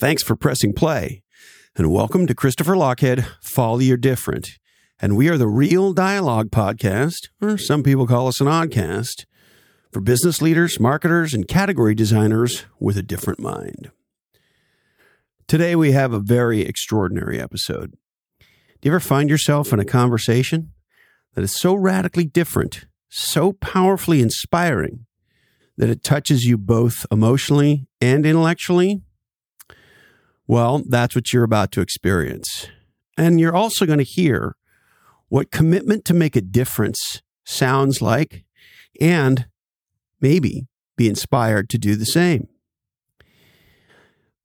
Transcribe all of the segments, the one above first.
Thanks for pressing play, and welcome to Christopher Lochhead, Follow Your Different. And we are the Real Dialogue Podcast, or some people call us an oddcast, for business leaders, marketers, and category designers with a different mind. Today we have a very extraordinary episode. Do you ever find yourself in a conversation that is so radically different, so powerfully inspiring, that it touches you both emotionally and intellectually? Well, that's what you're about to experience. And you're also going to hear what commitment to make a difference sounds like and maybe be inspired to do the same.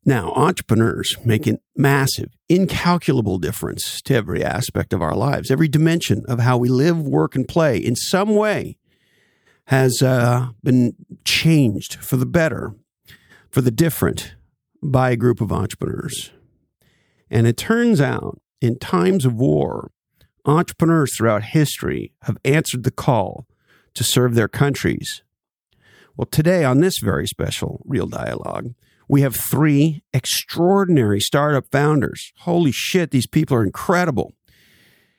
Now, entrepreneurs make a massive, incalculable difference to every aspect of our lives, every dimension of how we live, work, and play in some way has uh, been changed for the better, for the different by a group of entrepreneurs. And it turns out in times of war, entrepreneurs throughout history have answered the call to serve their countries. Well, today on this very special Real Dialogue, we have three extraordinary startup founders. Holy shit, these people are incredible.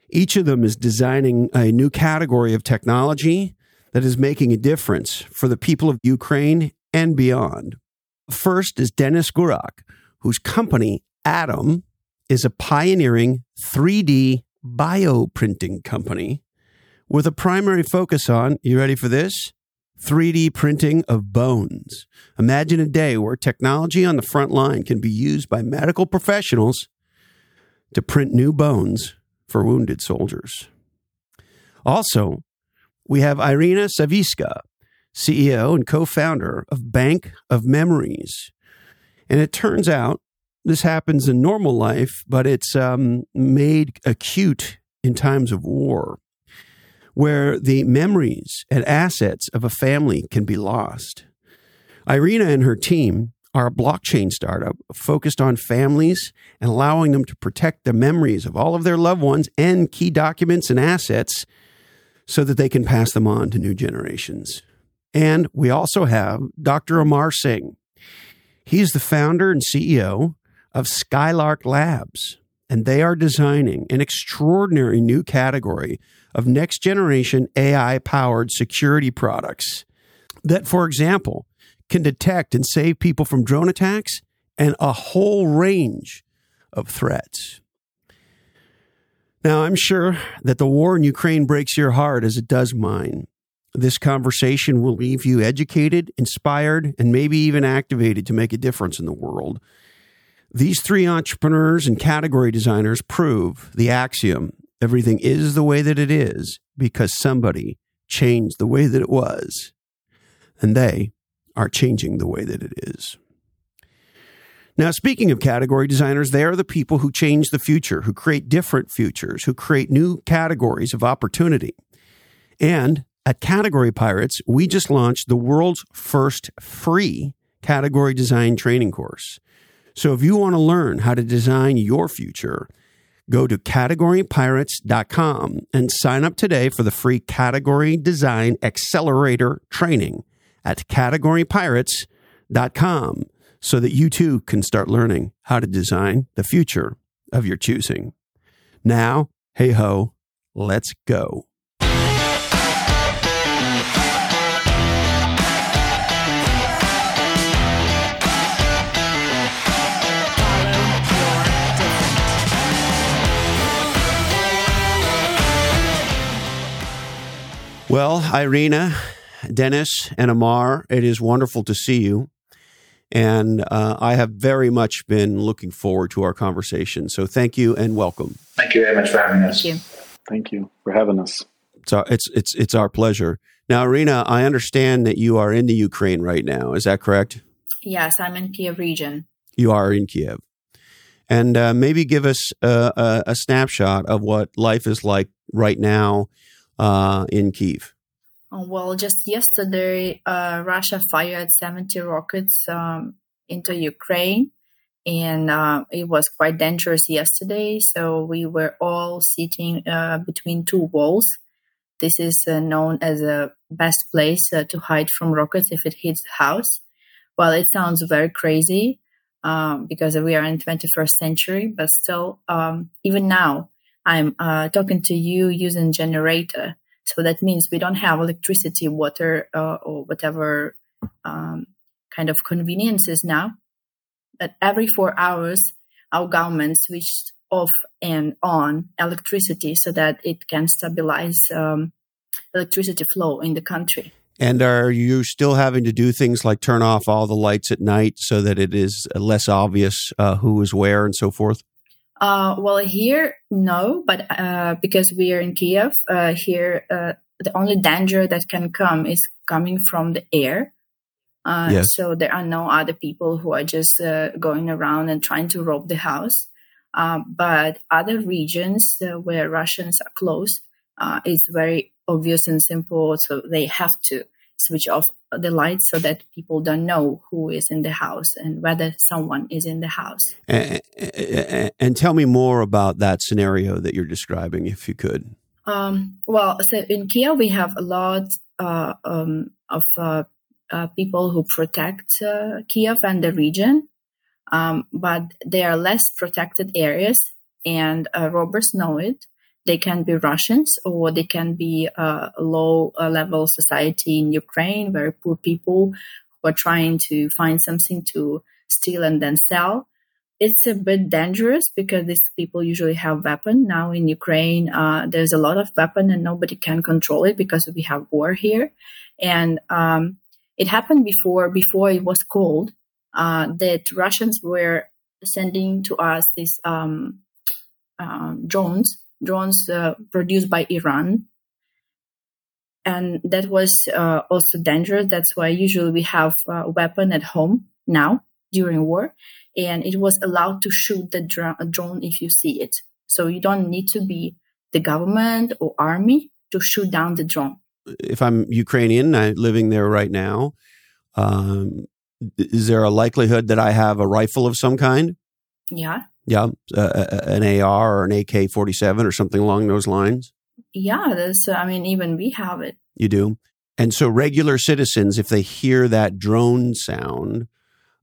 Each of them is designing a new category of technology that is making a difference for the people of Ukraine and beyond. First is Dennis Gurak, whose company, Atom, is a pioneering 3D bioprinting company with a primary focus on, you ready for this? 3D printing of bones. Imagine a day where technology on the front line can be used by medical professionals to print new bones for wounded soldiers. Also, we have Irina Saviska, CEO and co founder of Bank of Memories. And it turns out this happens in normal life, but it's um, made acute in times of war, where the memories and assets of a family can be lost. Irina and her team are a blockchain startup focused on families and allowing them to protect the memories of all of their loved ones and key documents and assets so that they can pass them on to new generations. And we also have Dr. Amar Singh. He's the founder and CEO of Skylark Labs, and they are designing an extraordinary new category of next generation AI powered security products that, for example, can detect and save people from drone attacks and a whole range of threats. Now, I'm sure that the war in Ukraine breaks your heart as it does mine. This conversation will leave you educated, inspired, and maybe even activated to make a difference in the world. These three entrepreneurs and category designers prove the axiom everything is the way that it is because somebody changed the way that it was. And they are changing the way that it is. Now, speaking of category designers, they are the people who change the future, who create different futures, who create new categories of opportunity. And at Category Pirates, we just launched the world's first free category design training course. So if you want to learn how to design your future, go to categorypirates.com and sign up today for the free category design accelerator training at categorypirates.com so that you too can start learning how to design the future of your choosing. Now, hey ho, let's go. Well, Irina, Dennis, and Amar, it is wonderful to see you. And uh, I have very much been looking forward to our conversation. So thank you and welcome. Thank you very much for having us. Thank you. Thank you for having us. It's our, it's, it's, it's our pleasure. Now, Irina, I understand that you are in the Ukraine right now. Is that correct? Yes, I'm in Kiev region. You are in Kiev. And uh, maybe give us a, a, a, snapshot of what life is like right now uh, in Kiev. Uh, well, just yesterday, uh, Russia fired 70 rockets um, into Ukraine, and uh, it was quite dangerous yesterday. So we were all sitting uh, between two walls. This is uh, known as a best place uh, to hide from rockets if it hits the house. Well, it sounds very crazy, um, because we are in 21st century. But still, um, even now, I'm uh, talking to you using generator. So that means we don't have electricity, water, uh, or whatever um, kind of conveniences now. But every four hours, our government switched off and on electricity so that it can stabilize um, electricity flow in the country. And are you still having to do things like turn off all the lights at night so that it is less obvious uh, who is where and so forth? Uh, well, here, no, but uh, because we are in Kiev, uh, here, uh, the only danger that can come is coming from the air. Uh, yes. So there are no other people who are just going around and trying to rob the house. but other regions where Russians are close, is very obvious and simple. So they have to switch off the lights so that people don't know who is in the house and whether someone is in the house. And, and tell me more about that scenario that you're describing, if you could. Um, well, so in Kiev, we have a lot uh, um, of uh, uh, people who protect uh, Kiev and the region, um, but there are less protected areas, and uh, robbers know it. They can be Russians or they can be uh, a low level society in Ukraine, very poor people who are trying to find something to steal and then sell. It's a bit dangerous because these people usually have weapon. Now in Ukraine, uh, there's a lot of weapon and nobody can control it because we have war here. And um, it happened before, before it was cold, uh, that Russians were sending to us these um, uh, drones drones uh, produced by Iran. And that was uh, also dangerous. That's why usually we have a weapon at home now during war. And it was allowed to shoot the drone if you see it. So you don't need to be the government or army to shoot down the drone. If I'm Ukrainian, I'm living there right now. Um, is there a likelihood that I have a rifle of some kind? Yeah. Yeah, uh, uh, uh an AR or an AK 47 or something along those lines? Yeah, that's, I mean, even we have it. You do? And so regular citizens, if they hear that drone sound,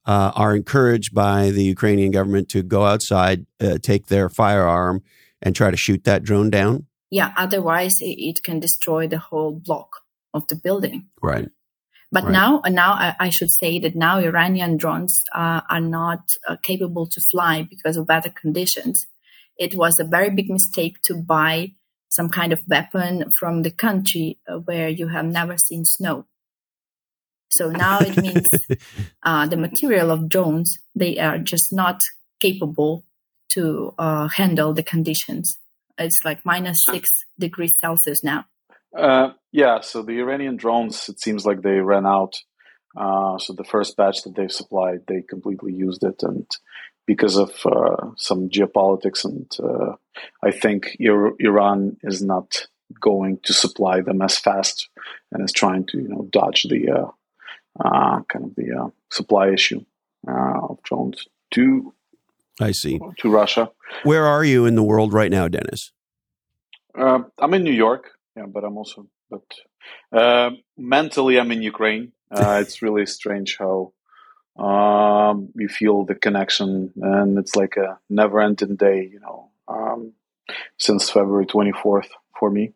uh, are encouraged by the Ukrainian government to go outside, uh, take their firearm, and try to shoot that drone down? Yeah, otherwise it, it can destroy the whole block of the building. Right. But right. now, now I, I, should say that now Iranian drones uh, are not uh, capable to fly because of weather conditions. It was a very big mistake to buy some kind of weapon from the country uh, where you have never seen snow. So now it means uh, the material of drones they are just not capable to uh, handle the conditions. It's like minus six degrees Celsius now. Uh, yeah, so the Iranian drones, it seems like they ran out. Uh, so the first batch that they supplied, they completely used it, and because of uh, some geopolitics, and uh, I think Iran is not going to supply them as fast, and is trying to you know dodge the uh, uh, kind of the supply issue of drones to. I see to Russia. Where are you in the world right now, Dennis? I'm in New York yeah, but I'm also, but uh, mentally, I'm in Ukraine. Uh, it's really strange how um, you feel the connection, and it's like a never-ending day, you know, um, since February 24th for me.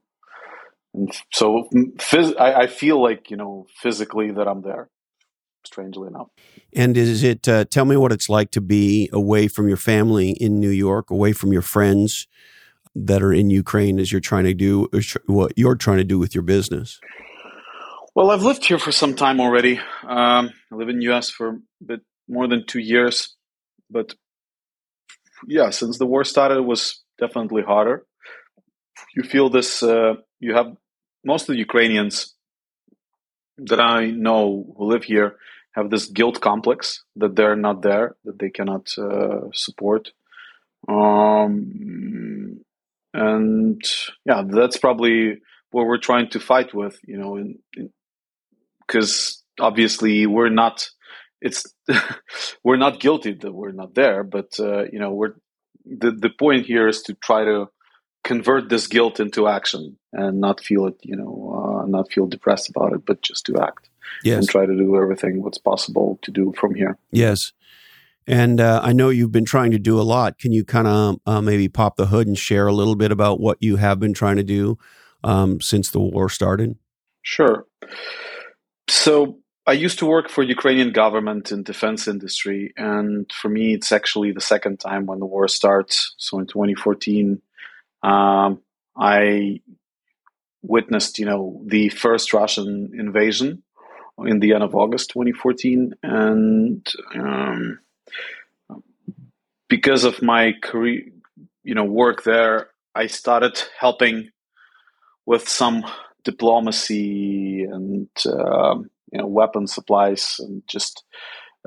And so, phys- I, I, feel like you know physically that I'm there. Strangely enough. And is it? Uh, tell me what it's like to be away from your family in New York, away from your friends that are in Ukraine as you're trying to do what you're trying to do with your business? Well, I've lived here for some time already. Um, I live in U.S. for a bit more than two years, but yeah, since the war started, it was definitely harder. You feel this. Uh, you have most of the Ukrainians that I know who live here have this guilt complex that they're not there, that they cannot uh, support. Um, and yeah, that's probably what we're trying to fight with, you know, because obviously we're not. It's we're not guilty that we're not there, but uh, you know, we're the the point here is to try to convert this guilt into action and not feel it, you know, uh, not feel depressed about it, but just to act yes. and try to do everything what's possible to do from here. Yes. And uh, I know you've been trying to do a lot. Can you kind of uh, maybe pop the hood and share a little bit about what you have been trying to do um, since the war started? Sure. So I used to work for Ukrainian government in defense industry, and for me, it's actually the second time when the war starts. So in 2014, um, I witnessed, you know, the first Russian invasion in the end of August 2014, and um, because of my career, you know, work there, I started helping with some diplomacy and uh, you know weapon supplies and just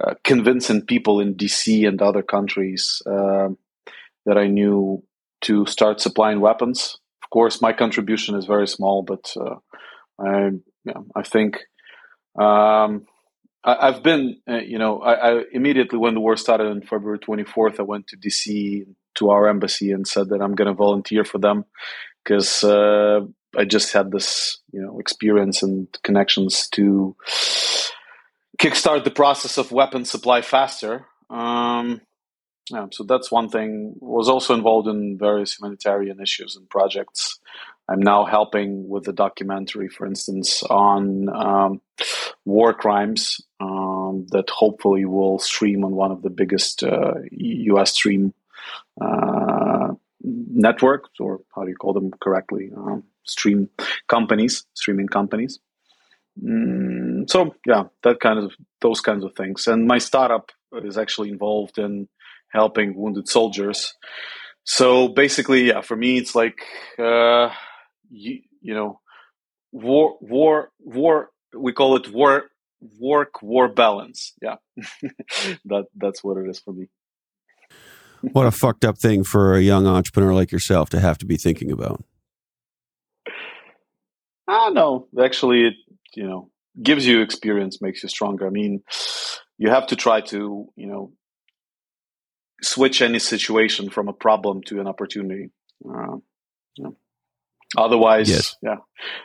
uh, convincing people in DC and other countries uh, that I knew to start supplying weapons. Of course, my contribution is very small, but uh, I yeah, I think um, I, have been, uh, you know, I, I, immediately when the war started on February 24th, I went to DC to our embassy and said that I'm going to volunteer for them because uh, I just had this, you know, experience and connections to kickstart the process of weapon supply faster. Um, yeah, so that's one thing. Was also involved in various humanitarian issues and projects. I'm now helping with a documentary, for instance, on um, war crimes um, that hopefully will stream on one of the biggest uh, U.S. stream uh, networks, or how do you call them correctly? Um, stream companies, streaming companies. Mm, so yeah, that kind of those kinds of things. And my startup is actually involved in helping wounded soldiers. So basically, yeah, for me, it's like uh, you, you know, war, war, war. We call it war, work, war balance. Yeah, that that's what it is for me. what a fucked up thing for a young entrepreneur like yourself to have to be thinking about. Ah, no, actually, it you know gives you experience, makes you stronger. I mean, you have to try to you know switch any situation from a problem to an opportunity. Uh, yeah. Otherwise, yes. yeah.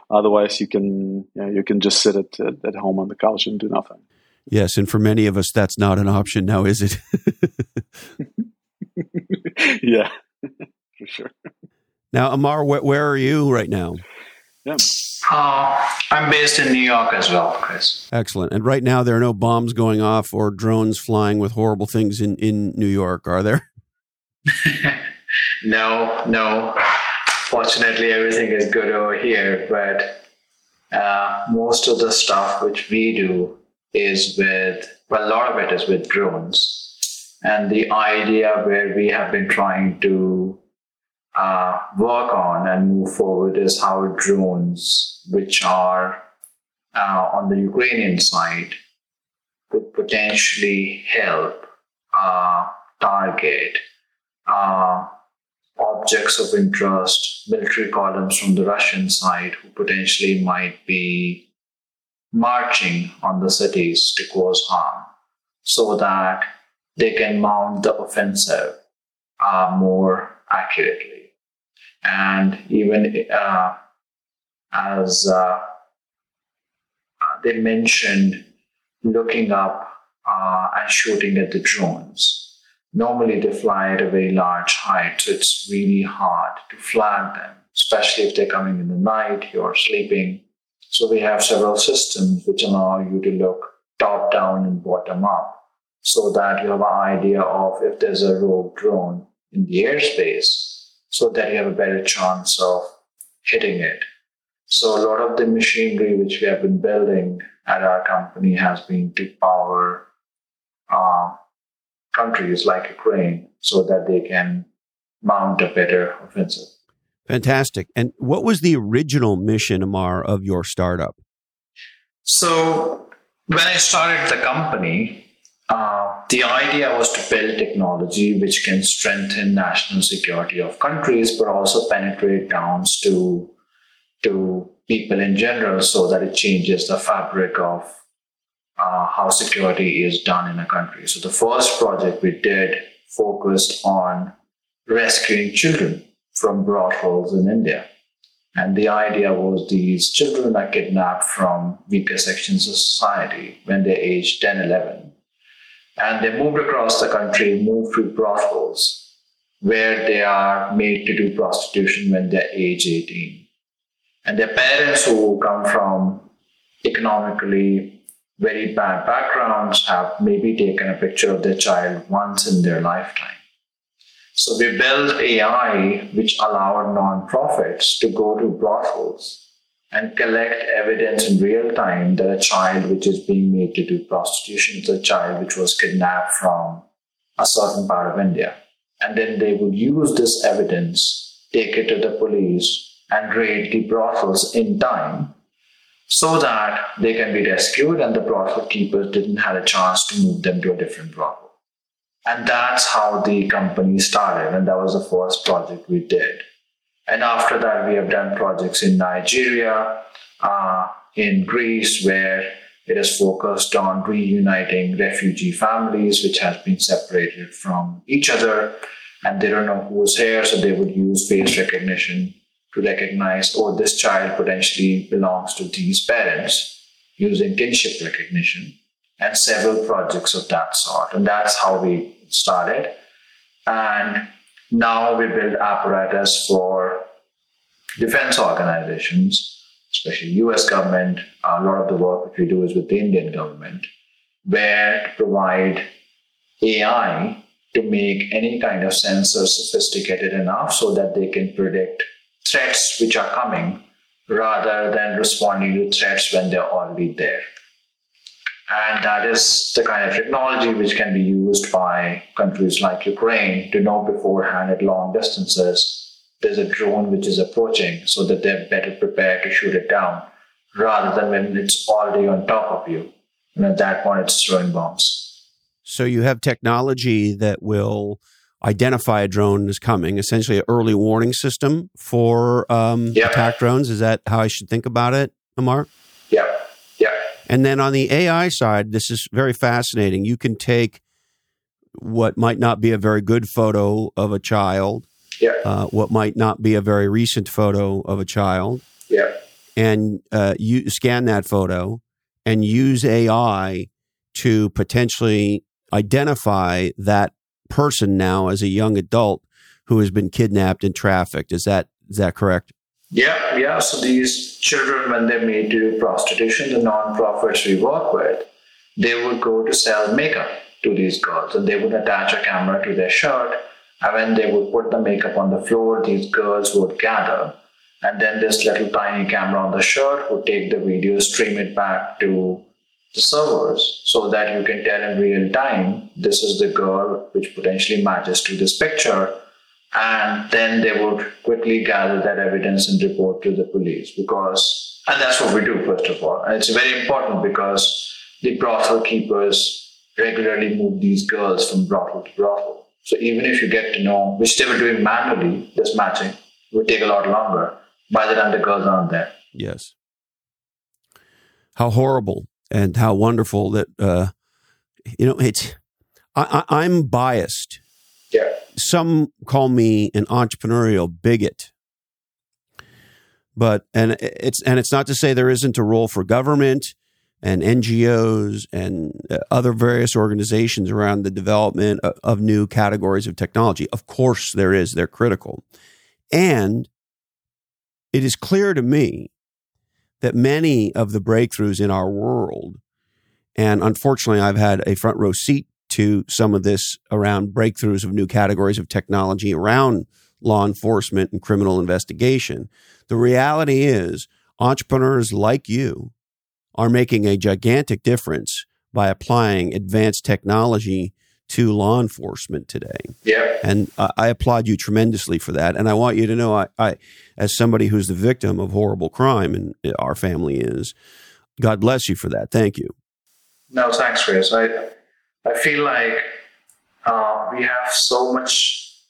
Otherwise, you can yeah, you can just sit at, at, at home on the couch and do nothing. Yes, and for many of us, that's not an option now, is it? yeah, for sure. Now, Amar, wh- where are you right now? Yeah. Uh, I'm based in New York as well, Chris. Excellent. And right now, there are no bombs going off or drones flying with horrible things in, in New York, are there? no, no. Fortunately, everything is good over here, but uh, most of the stuff which we do is with, well, a lot of it is with drones. And the idea where we have been trying to uh, work on and move forward is how drones, which are uh, on the Ukrainian side, could potentially help uh, target uh, objects of interest, military columns from the Russian side who potentially might be marching on the cities to cause harm so that they can mount the offensive uh, more accurately and even uh, as uh, they mentioned, looking up uh, and shooting at the drones. Normally, they fly at a very large height, so it's really hard to flag them, especially if they're coming in the night, you're sleeping. So, we have several systems which allow you to look top down and bottom up so that you have an idea of if there's a rogue drone in the airspace, so that you have a better chance of hitting it. So a lot of the machinery which we have been building at our company has been to power uh, countries like Ukraine so that they can mount a better offensive. Fantastic. And what was the original mission, Amar, of your startup? So when I started the company, uh, the idea was to build technology which can strengthen national security of countries, but also penetrate down to to people in general, so that it changes the fabric of uh, how security is done in a country. So the first project we did focused on rescuing children from brothels in India. And the idea was these children are kidnapped from weaker sections of society when they're aged 10, 11 And they moved across the country, moved to brothels where they are made to do prostitution when they're age 18. And their parents, who come from economically very bad backgrounds, have maybe taken a picture of their child once in their lifetime. So we built AI which allowed non-profits to go to brothels and collect evidence in real time that a child which is being made to do prostitution is a child which was kidnapped from a certain part of India. And then they would use this evidence, take it to the police, and raid the brothels in time so that they can be rescued and the brothel keepers didn't have a chance to move them to a different brothel. And that's how the company started, and that was the first project we did. And after that, we have done projects in Nigeria, uh, in Greece, where it is focused on reuniting refugee families which have been separated from each other and they don't know who's here, so they would use face recognition to recognize, oh, this child potentially belongs to these parents using kinship recognition and several projects of that sort. And that's how we started. And now we build apparatus for defense organizations, especially US government. A lot of the work that we do is with the Indian government, where to provide AI to make any kind of sensor sophisticated enough so that they can predict threats which are coming rather than responding to threats when they're already there. And that is the kind of technology which can be used by countries like Ukraine to know beforehand at long distances there's a drone which is approaching so that they're better prepared to shoot it down rather than when it's already on top of you. And at that point, it's throwing bombs. So you have technology that will identify a drone is coming, essentially an early warning system for um, yep. attack drones. Is that how I should think about it, Amar? Yeah. Yeah. And then on the AI side, this is very fascinating. You can take what might not be a very good photo of a child, yeah. Uh, what might not be a very recent photo of a child, yeah. and uh, you scan that photo and use AI to potentially identify that person now as a young adult who has been kidnapped and trafficked. Is that is that correct? Yeah, yeah. So these children, when they're made to do prostitution, the non-profits we work with, they would go to sell makeup to these girls, and they would attach a camera to their shirt, and when they would put the makeup on the floor, these girls would gather, and then this little tiny camera on the shirt would take the video, stream it back to the servers so that you can tell in real time this is the girl which potentially matches to this picture. And then they would quickly gather that evidence and report to the police because and that's what we do first of all. And it's very important because the brothel keepers regularly move these girls from brothel to brothel. So even if you get to know which they were doing manually this matching would take a lot longer. By the time the girls aren't there. Yes. How horrible and how wonderful that uh, you know it's. I, I, I'm biased. Yeah. Some call me an entrepreneurial bigot, but and it's and it's not to say there isn't a role for government and NGOs and uh, other various organizations around the development of, of new categories of technology. Of course, there is. They're critical, and it is clear to me that many of the breakthroughs in our world, and unfortunately, I've had a front row seat to some of this around breakthroughs of new categories of technology around law enforcement and criminal investigation. The reality is, entrepreneurs like you are making a gigantic difference by applying advanced technology to law enforcement today. Yeah. And uh, I applaud you tremendously for that. And I want you to know, I, I, as somebody who's the victim of horrible crime, and our family is, God bless you for that. Thank you. No, thanks, Chris. I, I feel like uh, we have so much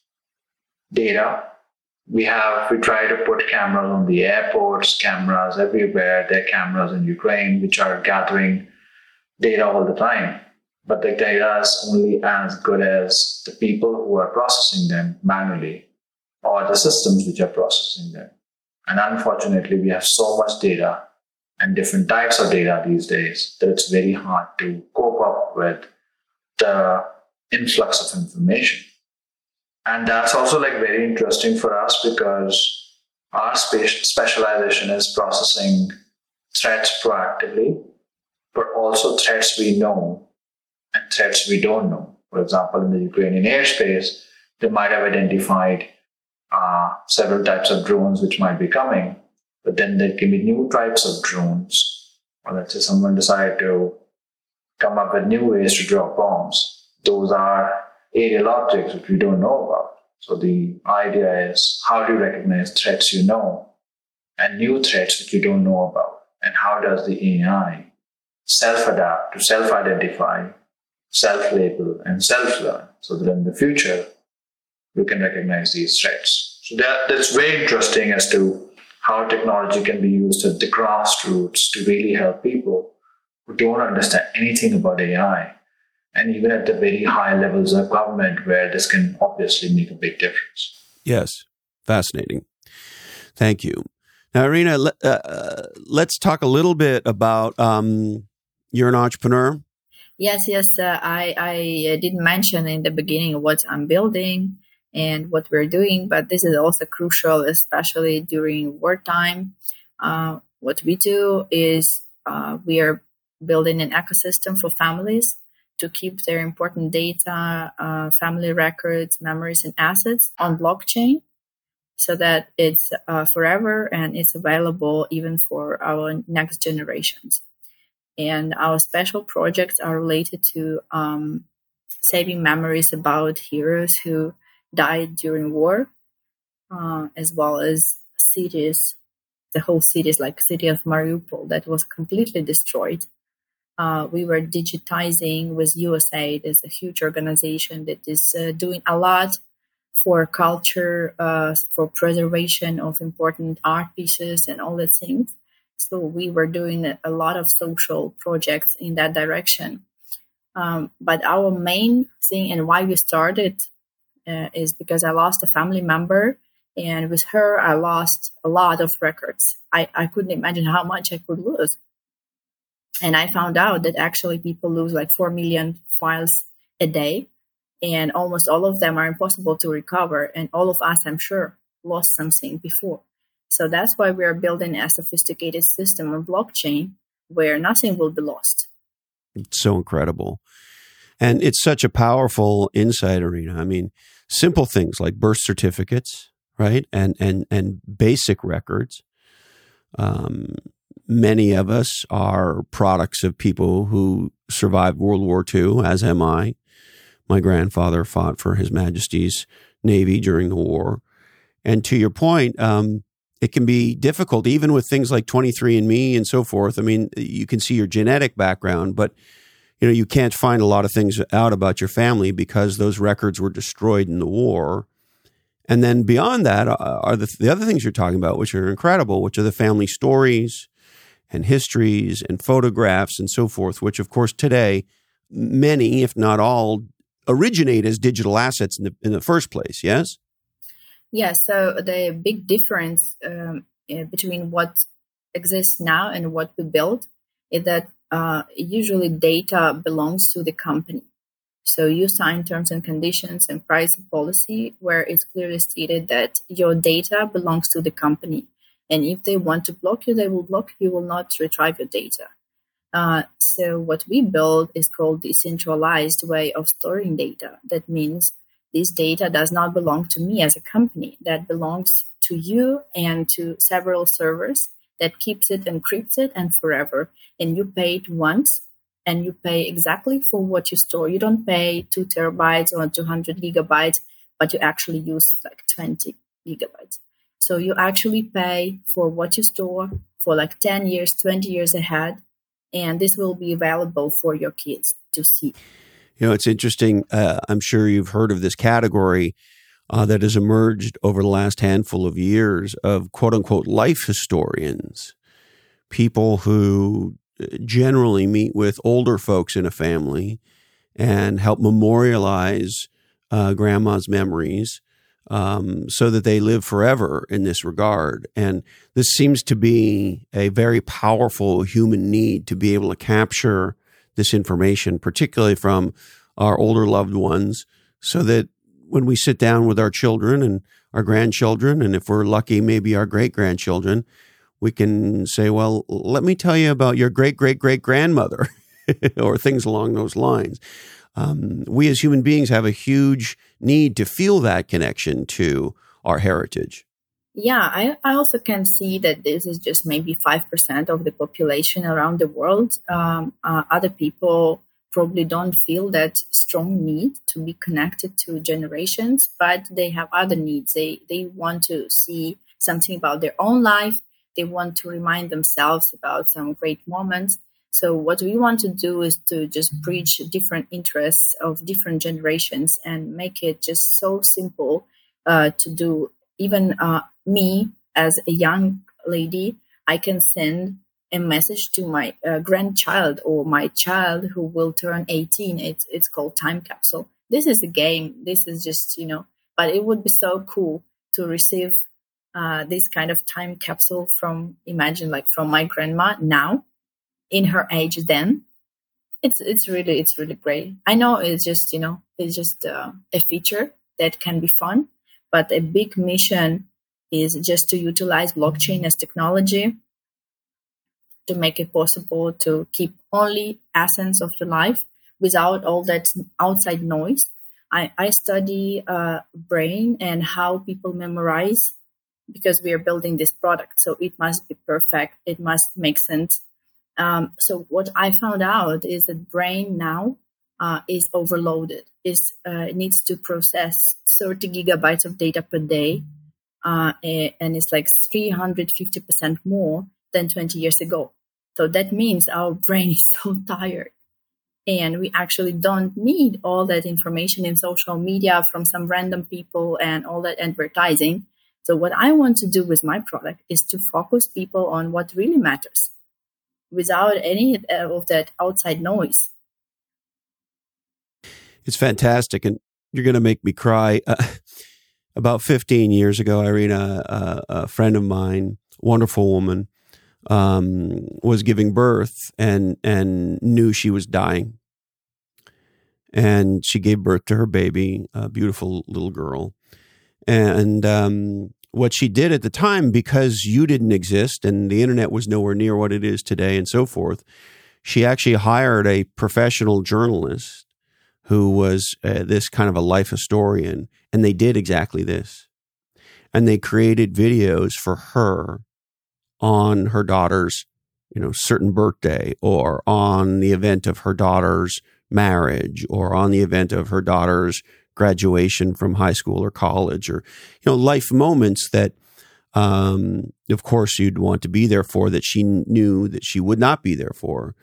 data. We have, we try to put cameras on the airports, cameras everywhere. There are cameras in Ukraine, which are gathering data all the time but the data is only as good as the people who are processing them manually or the systems which are processing them. And unfortunately, we have so much data and different types of data these days that it's very hard to cope up with the influx of information. And that's also like very interesting for us because our specialization is processing threats proactively, but also threats we know and threats we don't know. For example, in the Ukrainian airspace, they might have identified uh, several types of drones which might be coming, but then there can be new types of drones. Or let's say someone decided to come up with new ways to drop bombs. Those are aerial objects which we don't know about. So the idea is how do you recognize threats you know and new threats that you don't know about? And how does the AI self adapt to self identify, self label, and self learn so that in the future we can recognize these threats? So that, that's very interesting as to how technology can be used at the grassroots to really help people who don't understand anything about AI and even at the very high levels of government where this can obviously make a big difference. Yes, fascinating. Thank you. Now, Irina, let, uh, uh, let's talk a little bit about um, you're an entrepreneur. Yes, yes. Uh, I, I uh, didn't mention in the beginning what I'm building and what we're doing, but this is also crucial, especially during wartime. Uh, what we do is uh, we are building an ecosystem for families to keep their important data, uh, family records, memories, and assets on blockchain so that it's uh, forever and it's available even for our next generations. And our special projects are related to um, saving memories about heroes who died during war, uh, as well as cities, the whole cities like city of Mariupol that was completely destroyed uh, we were digitizing with USAID. It's a huge organization that is uh, doing a lot for culture, uh, for preservation of important art pieces and all that things. So we were doing a lot of social projects in that direction. Um, but our main thing and why we started uh, is because I lost a family member, and with her, I lost a lot of records. I, I couldn't imagine how much I could lose and I found out that actually people lose like 4 million files a day, and almost all of them are impossible to recover. And all of us, I'm sure, lost something before. So that's why we are building a sophisticated system on blockchain where nothing will be lost. It's so incredible. And it's such a powerful insight Irina. I mean, simple things like birth certificates, right? And and and basic records. Um, many of us are products of people who survived World War II, as am I. My grandfather fought for His Majesty's Navy during the war. And to your point, um, it can be difficult, even with things like 23andMe and so forth. I mean, you can see your genetic background, but you know you can't find a lot of things out about your family because those records were destroyed in the war. And then beyond that uh, are the, the other things you're talking about, which are incredible, which are the family stories, and histories and photographs and so forth, which, of course, today, many, if not all, originate as digital assets in the, in the first place, yes? Yeah, so the big difference um, eh, between what exists now and what we build is that uh, usually data belongs to the company. So you sign terms and conditions and price policy where it's clearly stated that your data belongs to the company. And if they want to block you, they will block you, will not retrieve your data. Uh, so what we build is called decentralized way of storing data. That means this data does not belong to me as a company. That belongs to you and to several servers that keeps it encrypted and forever. And you pay it once and you pay exactly for what you store. You don't pay two terabytes or 200 gigabytes, but you actually use like 20 gigabytes. So you actually pay for what you store for like 10 years, 20 years ahead, and this will be available for your kids to see. You know, it's interesting. Uh, I'm sure you've heard of this category uh, that has emerged over the last handful of years of quote unquote life historians, people who uh, generally meet with older folks in a family and help memorialize uh, grandma's memories um, so that they live forever in this regard. And this seems to be a very powerful human need to be able to capture this information, particularly from our older loved ones so that when we sit down with our children and our grandchildren, and if we're lucky, maybe our great grandchildren, we can say, Well, let me tell you about your great great great grandmother, or things along those lines. Um, we as human beings have a huge need to feel that connection to our heritage. Yeah, I, I also can see that this is just maybe 5% of the population around the world. Um, uh, other people probably don't feel that strong need to be connected to generations, but they have other needs. They, they want to see something about their own life. They want to remind themselves about some great moments. So what we want to do is to just bridge different interests of different generations and make it just so simple uh, to do. Even uh, me as a young lady, I can send a message to my uh, grandchild or my child who will turn 18. It's it's called time capsule. This is a game. This is just you know, but it would be so cool to receive uh, this kind of time capsule from imagine like from my grandma now in her age then it's it's really it's really great i know it's just you know it's just uh, a feature that can be fun but a big mission is just to utilize blockchain as technology to make it possible to keep only essence of the life without all that outside noise. I, I study uh, brain and how people memorize because we are building this product. So it must be perfect. It must make sense. Um, so what I found out is that brain now uh, is overloaded. Is uh, it needs to process 30 gigabytes of data per day, uh, and it's like 350 percent more than 20 years ago. So that means our brain is so tired. And we actually don't need all that information in social media from some random people and all that advertising. So what I want to do with my product is to focus people on what really matters without any of that outside noise. It's fantastic. And you're going to make me cry. Uh, about 15 years ago, Irina, uh, a friend of mine, wonderful woman, um, was giving birth and and knew she was dying, and she gave birth to her baby, a beautiful little girl, and um, what she did at the time because you didn't exist and the internet was nowhere near what it is today and so forth. She actually hired a professional journalist who was uh, this kind of a life historian, and they did exactly this. And they created videos for her on her daughter's, you know, certain birthday or on the event of her daughter's marriage or on the event of her daughter's graduation from high school or college or, you know, life moments that, um, of course, you'd want to be there for that she knew that she would not be there for.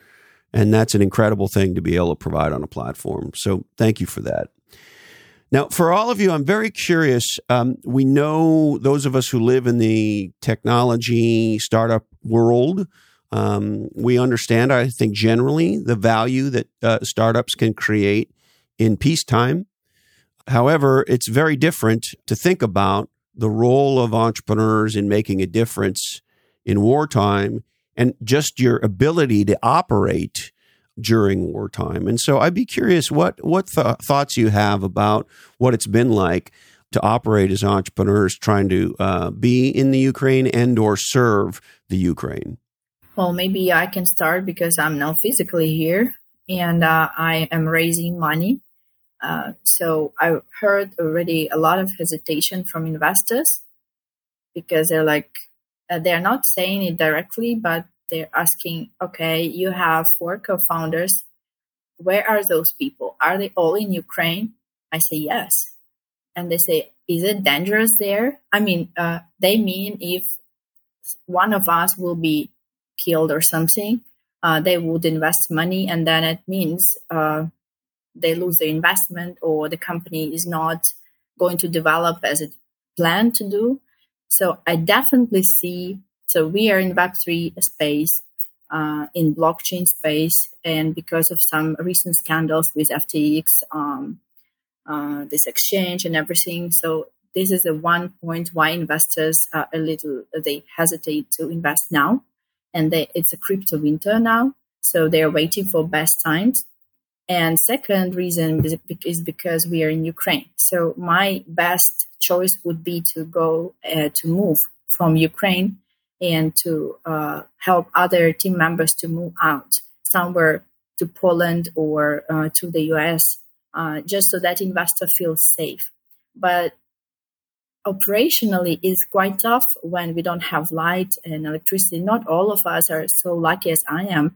And that's an incredible thing to be able to provide on a platform. So thank you for that. Now, for all of you, I'm very curious. Um, we know those of us who live in the technology startup world, um, we understand, I think, generally the value that uh, startups can create in peacetime. However, it's very different to think about the role of entrepreneurs in making a difference in wartime and just your ability to operate during wartime. And so I'd be curious what what th- thoughts you have about what it's been like to operate as entrepreneurs trying to uh, be in the Ukraine and or serve the Ukraine. Well, maybe I can start because I'm now physically here and uh, I am raising money. Uh, so I heard already a lot of hesitation from investors because they're like, uh, they're not saying it directly, but they're asking, okay, you have four co-founders. Where are those people? Are they all in Ukraine? I say yes. And they say, is it dangerous there? I mean, uh, they mean if one of us will be killed or something, uh, they would invest money, and then it means uh, they lose their investment or the company is not going to develop as it planned to do. So I definitely see so we are in Web3 space, uh, in blockchain space, and because of some recent scandals with FTX, um, uh, this exchange and everything. So this is the one point why investors are a little they hesitate to invest now, and they, it's a crypto winter now, so they are waiting for best times. And second reason is because we are in Ukraine. So my best choice would be to go uh, to move from Ukraine and to uh, help other team members to move out somewhere to Poland or uh, to the US, uh, just so that investor feels safe. But operationally, it's quite tough when we don't have light and electricity. Not all of us are so lucky as I am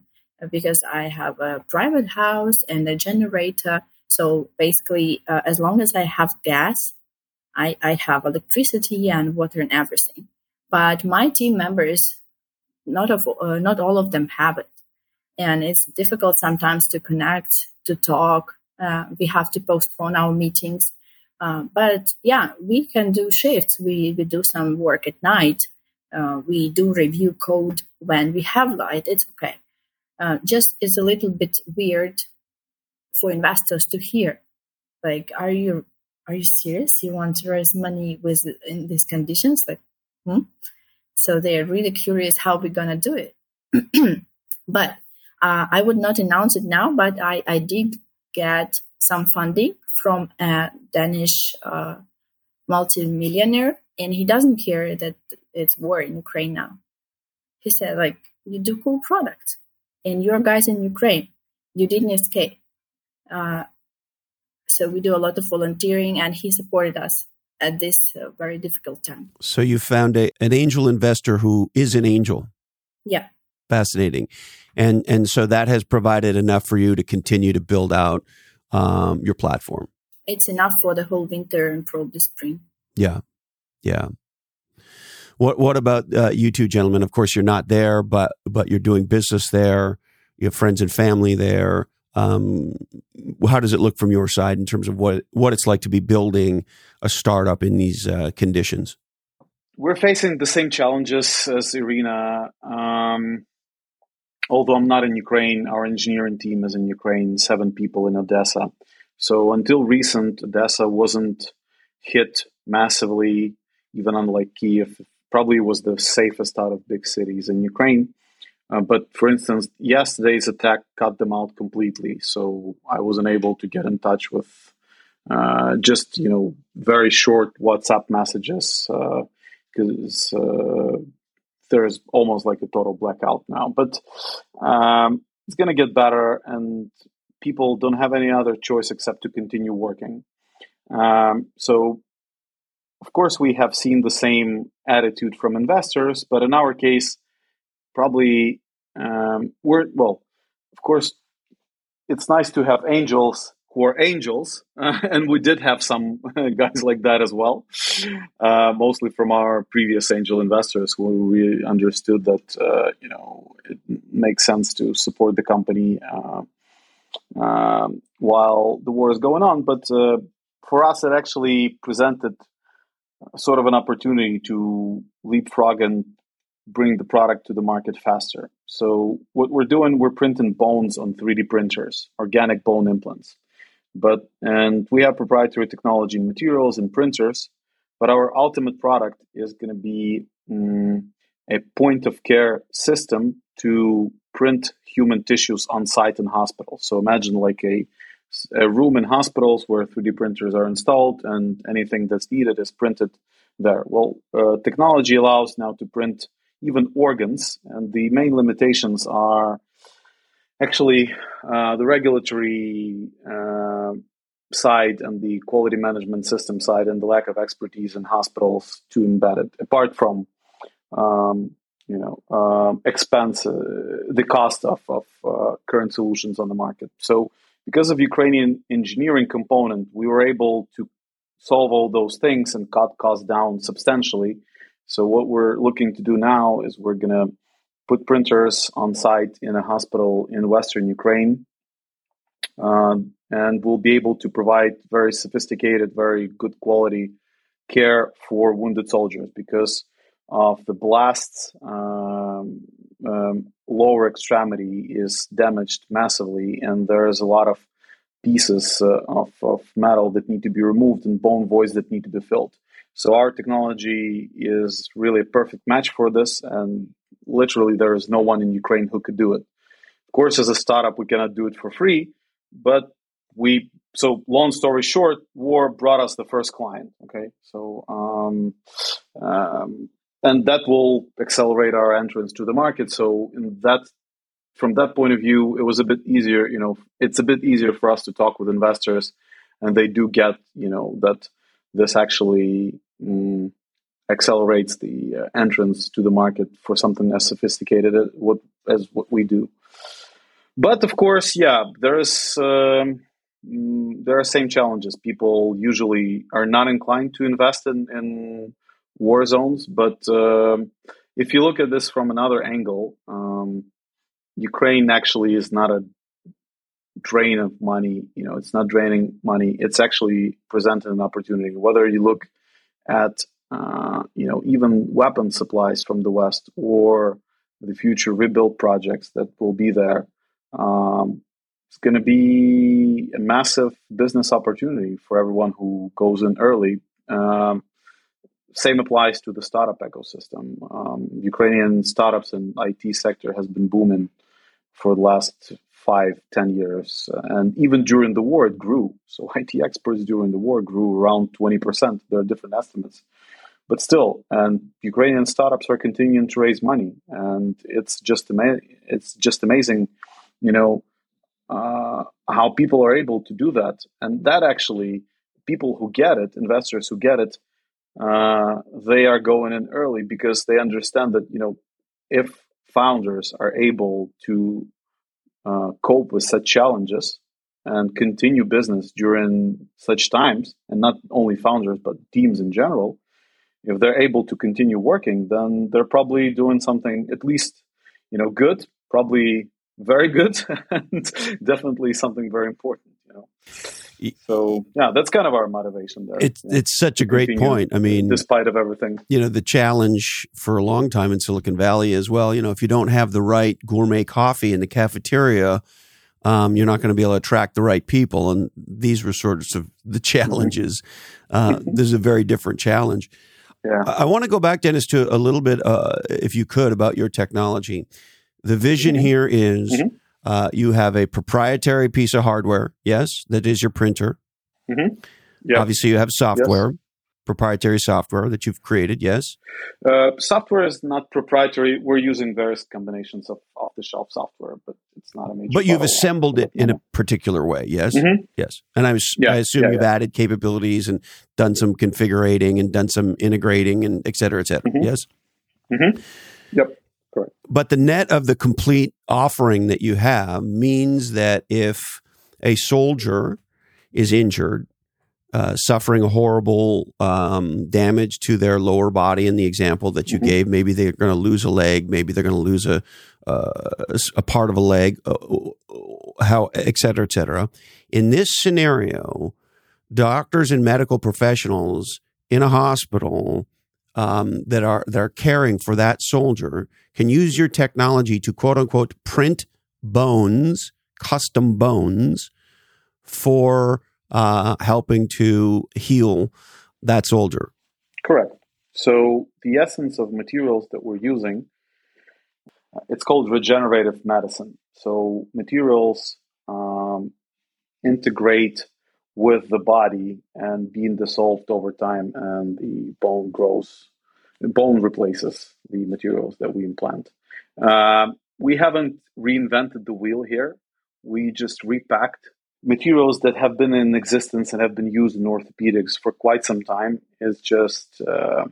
because I have a private house and a generator. So basically, uh, as long as I have gas, I, I have electricity and water and everything. But my team members, not of uh, not all of them have it, and it's difficult sometimes to connect, to talk. Uh, we have to postpone our meetings. Uh, but yeah, we can do shifts. We, we do some work at night. Uh, we do review code when we have light. It's okay. Uh, just it's a little bit weird for investors to hear. Like, are you are you serious? You want to raise money with in these conditions? Like, hmm? So they're really curious how we're gonna do it. but uh, I would not announce it now, but I, I did get some funding from a Danish uh, multimillionaire, and he doesn't care that it's war in Ukraine now. He said, like, you do cool products and your guys in Ukraine, you didn't escape. Uh, so we do a lot of volunteering, and he supported us at this uh, very difficult time. So you found a, an angel investor who is an angel. Yeah. Fascinating, and and so that has provided enough for you to continue to build out um, your platform. It's enough for the whole winter and probably spring. Yeah, yeah. What What about uh, you two gentlemen? Of course, you're not there, but but you're doing business there. You have friends and family there. Um, how does it look from your side in terms of what what it's like to be building a startup in these uh, conditions? We're facing the same challenges as Irina. Um, although I'm not in Ukraine, our engineering team is in Ukraine. Seven people in Odessa. So until recent, Odessa wasn't hit massively, even unlike Kiev probably was the safest out of big cities in Ukraine. Uh, but for instance, yesterday's attack cut them out completely. So I wasn't able to get in touch with uh, just you know very short WhatsApp messages because uh, uh, there's almost like a total blackout now. But um, it's going to get better, and people don't have any other choice except to continue working. Um, so of course, we have seen the same attitude from investors, but in our case, probably um, we're well. Of course, it's nice to have angels who are angels, uh, and we did have some guys like that as well. Uh, mostly from our previous angel investors, who we understood that uh, you know it makes sense to support the company uh, um, while the war is going on. But uh, for us, it actually presented sort of an opportunity to leapfrog and bring the product to the market faster. So what we're doing, we're printing bones on 3D printers, organic bone implants. But and we have proprietary technology and materials and printers, but our ultimate product is going to be um, a point of care system to print human tissues on site in hospitals. So imagine like a a room in hospitals where 3D printers are installed and anything that's needed is printed there. Well, uh, technology allows now to print even organs, and the main limitations are actually uh, the regulatory uh, side and the quality management system side, and the lack of expertise in hospitals to embed it. Apart from um, you know um, expense, uh, the cost of, of uh, current solutions on the market. So because of Ukrainian engineering component, we were able to solve all those things and cut costs down substantially. So what we're looking to do now is we're going to put printers on site in a hospital in Western Ukraine. Uh, and we'll be able to provide very sophisticated, very good quality care for wounded soldiers because of the blasts. Um, um, lower extremity is damaged massively, and there is a lot of pieces uh, of, of metal that need to be removed and bone voids that need to be filled. So our technology is really a perfect match for this, and literally there is no one in Ukraine who could do it. Of course, as a startup, we cannot do it for free, but we so long story short, war brought us the first client. Okay, so um, um, and that will accelerate our entrance to the market. So in that from that point of view, it was a bit easier. You know, it's a bit easier for us to talk with investors, and they do get you know that this actually mm, accelerates the uh, entrance to the market for something as sophisticated as what as what we do. But of course, yeah, there is um, mm, there are same challenges. People usually are not inclined to invest in, in war zones, but um, if you look at this from another angle, um, Ukraine actually is not a drain of money. You know, it's not draining money. It's actually presenting an opportunity. Whether you look at uh, you know even weapon supplies from the West or the future rebuild projects that will be there, um, it's going to be a massive business opportunity for everyone who goes in early. Um, same applies to the startup ecosystem. Um, Ukrainian startups and IT sector has been booming for the last five, ten years, and even during the war, it grew. So IT experts during the war grew around twenty percent. There are different estimates, but still, and Ukrainian startups are continuing to raise money, and it's just ama- it's just amazing, you know, uh, how people are able to do that, and that actually people who get it, investors who get it, uh, they are going in early because they understand that you know if founders are able to uh, cope with such challenges and continue business during such times, and not only founders but teams in general, if they're able to continue working, then they're probably doing something at least you know good, probably very good, and definitely something very important. You know. So yeah, that's kind of our motivation there. It's know, it's such a great point. I mean, despite of everything, you know, the challenge for a long time in Silicon Valley is well, you know, if you don't have the right gourmet coffee in the cafeteria, um, you're not going to be able to attract the right people. And these were sort of the challenges. Uh, this is a very different challenge. Yeah. I, I want to go back, Dennis, to a little bit, uh, if you could, about your technology. The vision Mhm. here is Mhm. Uh, you have a proprietary piece of hardware, yes, that is your printer. Yeah. Obviously, you have software, proprietary software that you've created, yes. Uh, software is not proprietary. We're using various combinations of off-the-shelf software, but it's not a major. But you've assembled it in a particular way, yes? Mhm. Yes. And I, was, Yeah, I assume yeah, you've yeah. added capabilities and done some configurating and done some integrating and et cetera, et cetera, Mhm. yes? Yep. Correct. But the net of the complete offering that you have means that if a soldier is injured, uh, suffering a horrible um, damage to their lower body in the example that you Mhm. gave, maybe they're going to lose a leg, maybe they're going to lose a, uh, a part of a leg, uh, how, et cetera, et cetera. In this scenario, doctors and medical professionals in a hospital um, that are that are caring for that soldier can use your technology to quote unquote print bones, custom bones, for uh, helping to heal that soldier. Correct. So the essence of materials that we're using, uh, it's called regenerative medicine. So materials um, integrate with the body and being dissolved over time, and the bone grows. Bone replaces the materials that we implant. Um, we haven't reinvented the wheel here. We just repacked materials that have been in existence and have been used in orthopedics for quite some time. Is just uh,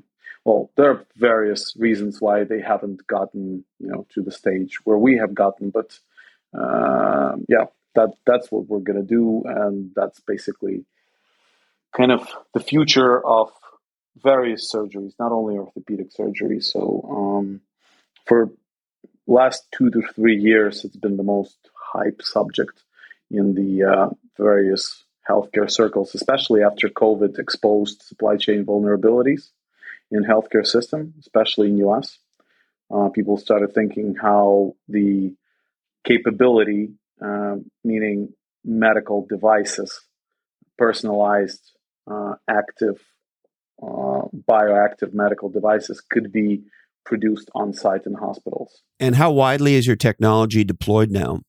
well, there are various reasons why they haven't gotten you know to the stage where we have gotten, but uh, yeah, that that's what we're gonna do, and that's basically kind of the future of various surgeries, not only orthopedic surgery. So um, for last two to three years, it's been the most hype subject in the uh, various healthcare circles, especially after COVID exposed supply chain vulnerabilities in healthcare system, especially in US. Uh, people started thinking how the capability, uh, meaning medical devices, personalized, uh, active, uh, bioactive medical devices could be produced on site in hospitals. And how widely is your technology deployed now?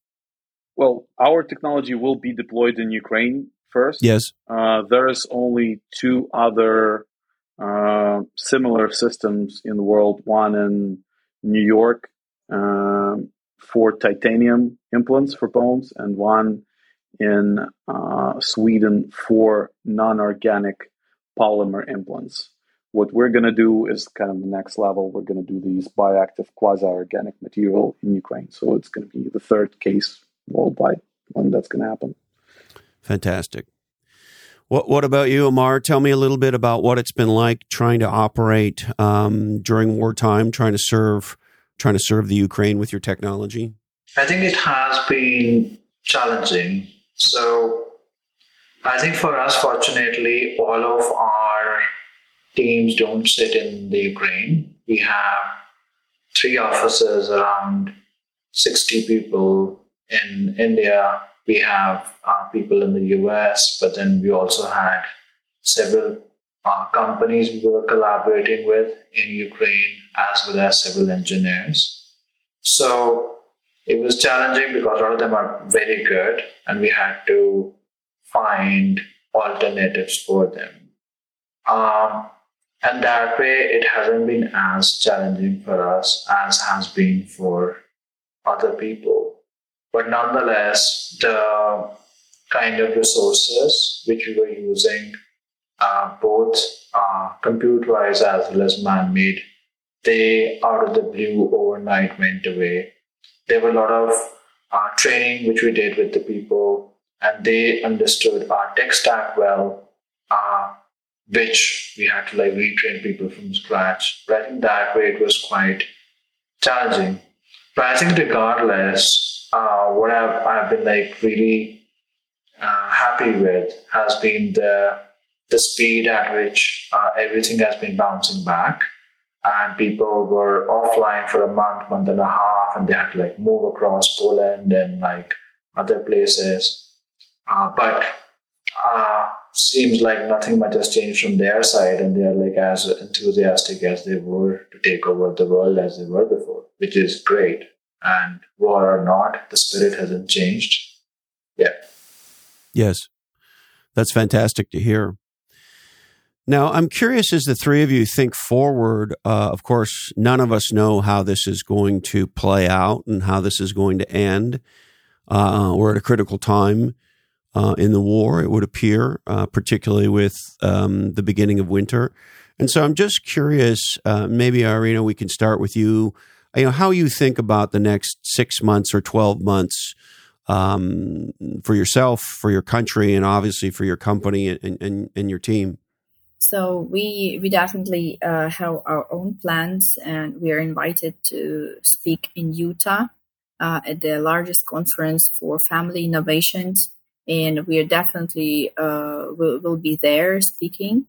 well, our technology will be deployed in Ukraine first. Yes. Uh, there's only two other uh, similar systems in the world. One in New York um, for titanium implants for bones, and one in uh, Sweden for non-organic polymer implants. What we're going to do is kind of the next level. We're going to do these bioactive quasi-organic material in Ukraine. So it's going to be the third case worldwide when that's going to happen. Fantastic. What What about you, Amar? Tell me a little bit about what it's been like trying to operate um, during wartime, trying to serve, trying to serve the Ukraine with your technology. I think it has been challenging. So, I think for us, fortunately, all of our teams don't sit in the Ukraine. We have three offices, around 60 people in India, we have uh, people in the US, but then we also had several uh, companies we were collaborating with in Ukraine, as well as civil engineers. So it was challenging because a lot of them are very good, and we had to find alternatives for them. Um, and that way, it hasn't been as challenging for us as has been for other people. But nonetheless, the kind of resources which we were using, uh, both uh, compute wise as well as man made, they out of the blue overnight went away. There were a lot of uh, training which we did with the people, and they understood our tech stack well, uh, which we had to like retrain people from scratch. But I think that way it was quite challenging. But I think regardless, uh, what I've, I've been like really uh, happy with has been the the speed at which uh, everything has been bouncing back and people were offline for a month month and a half and they had to like move across poland and like other places uh, but uh, seems like nothing much has changed from their side and they're like as enthusiastic as they were to take over the world as they were before which is great and war or not, the spirit hasn't changed. Yeah. Yes. That's fantastic to hear. Now, I'm curious as the three of you think forward. Uh, of course, none of us know how this is going to play out and how this is going to end. Uh, we're at a critical time uh, in the war, it would appear, uh, particularly with um, the beginning of winter. And so I'm just curious, uh, maybe, Irina, we can start with you you know how you think about the next six months or 12 months um, for yourself for your country and obviously for your company and, and, and your team so we we definitely uh, have our own plans and we are invited to speak in utah uh, at the largest conference for family innovations and we are definitely uh, will, will be there speaking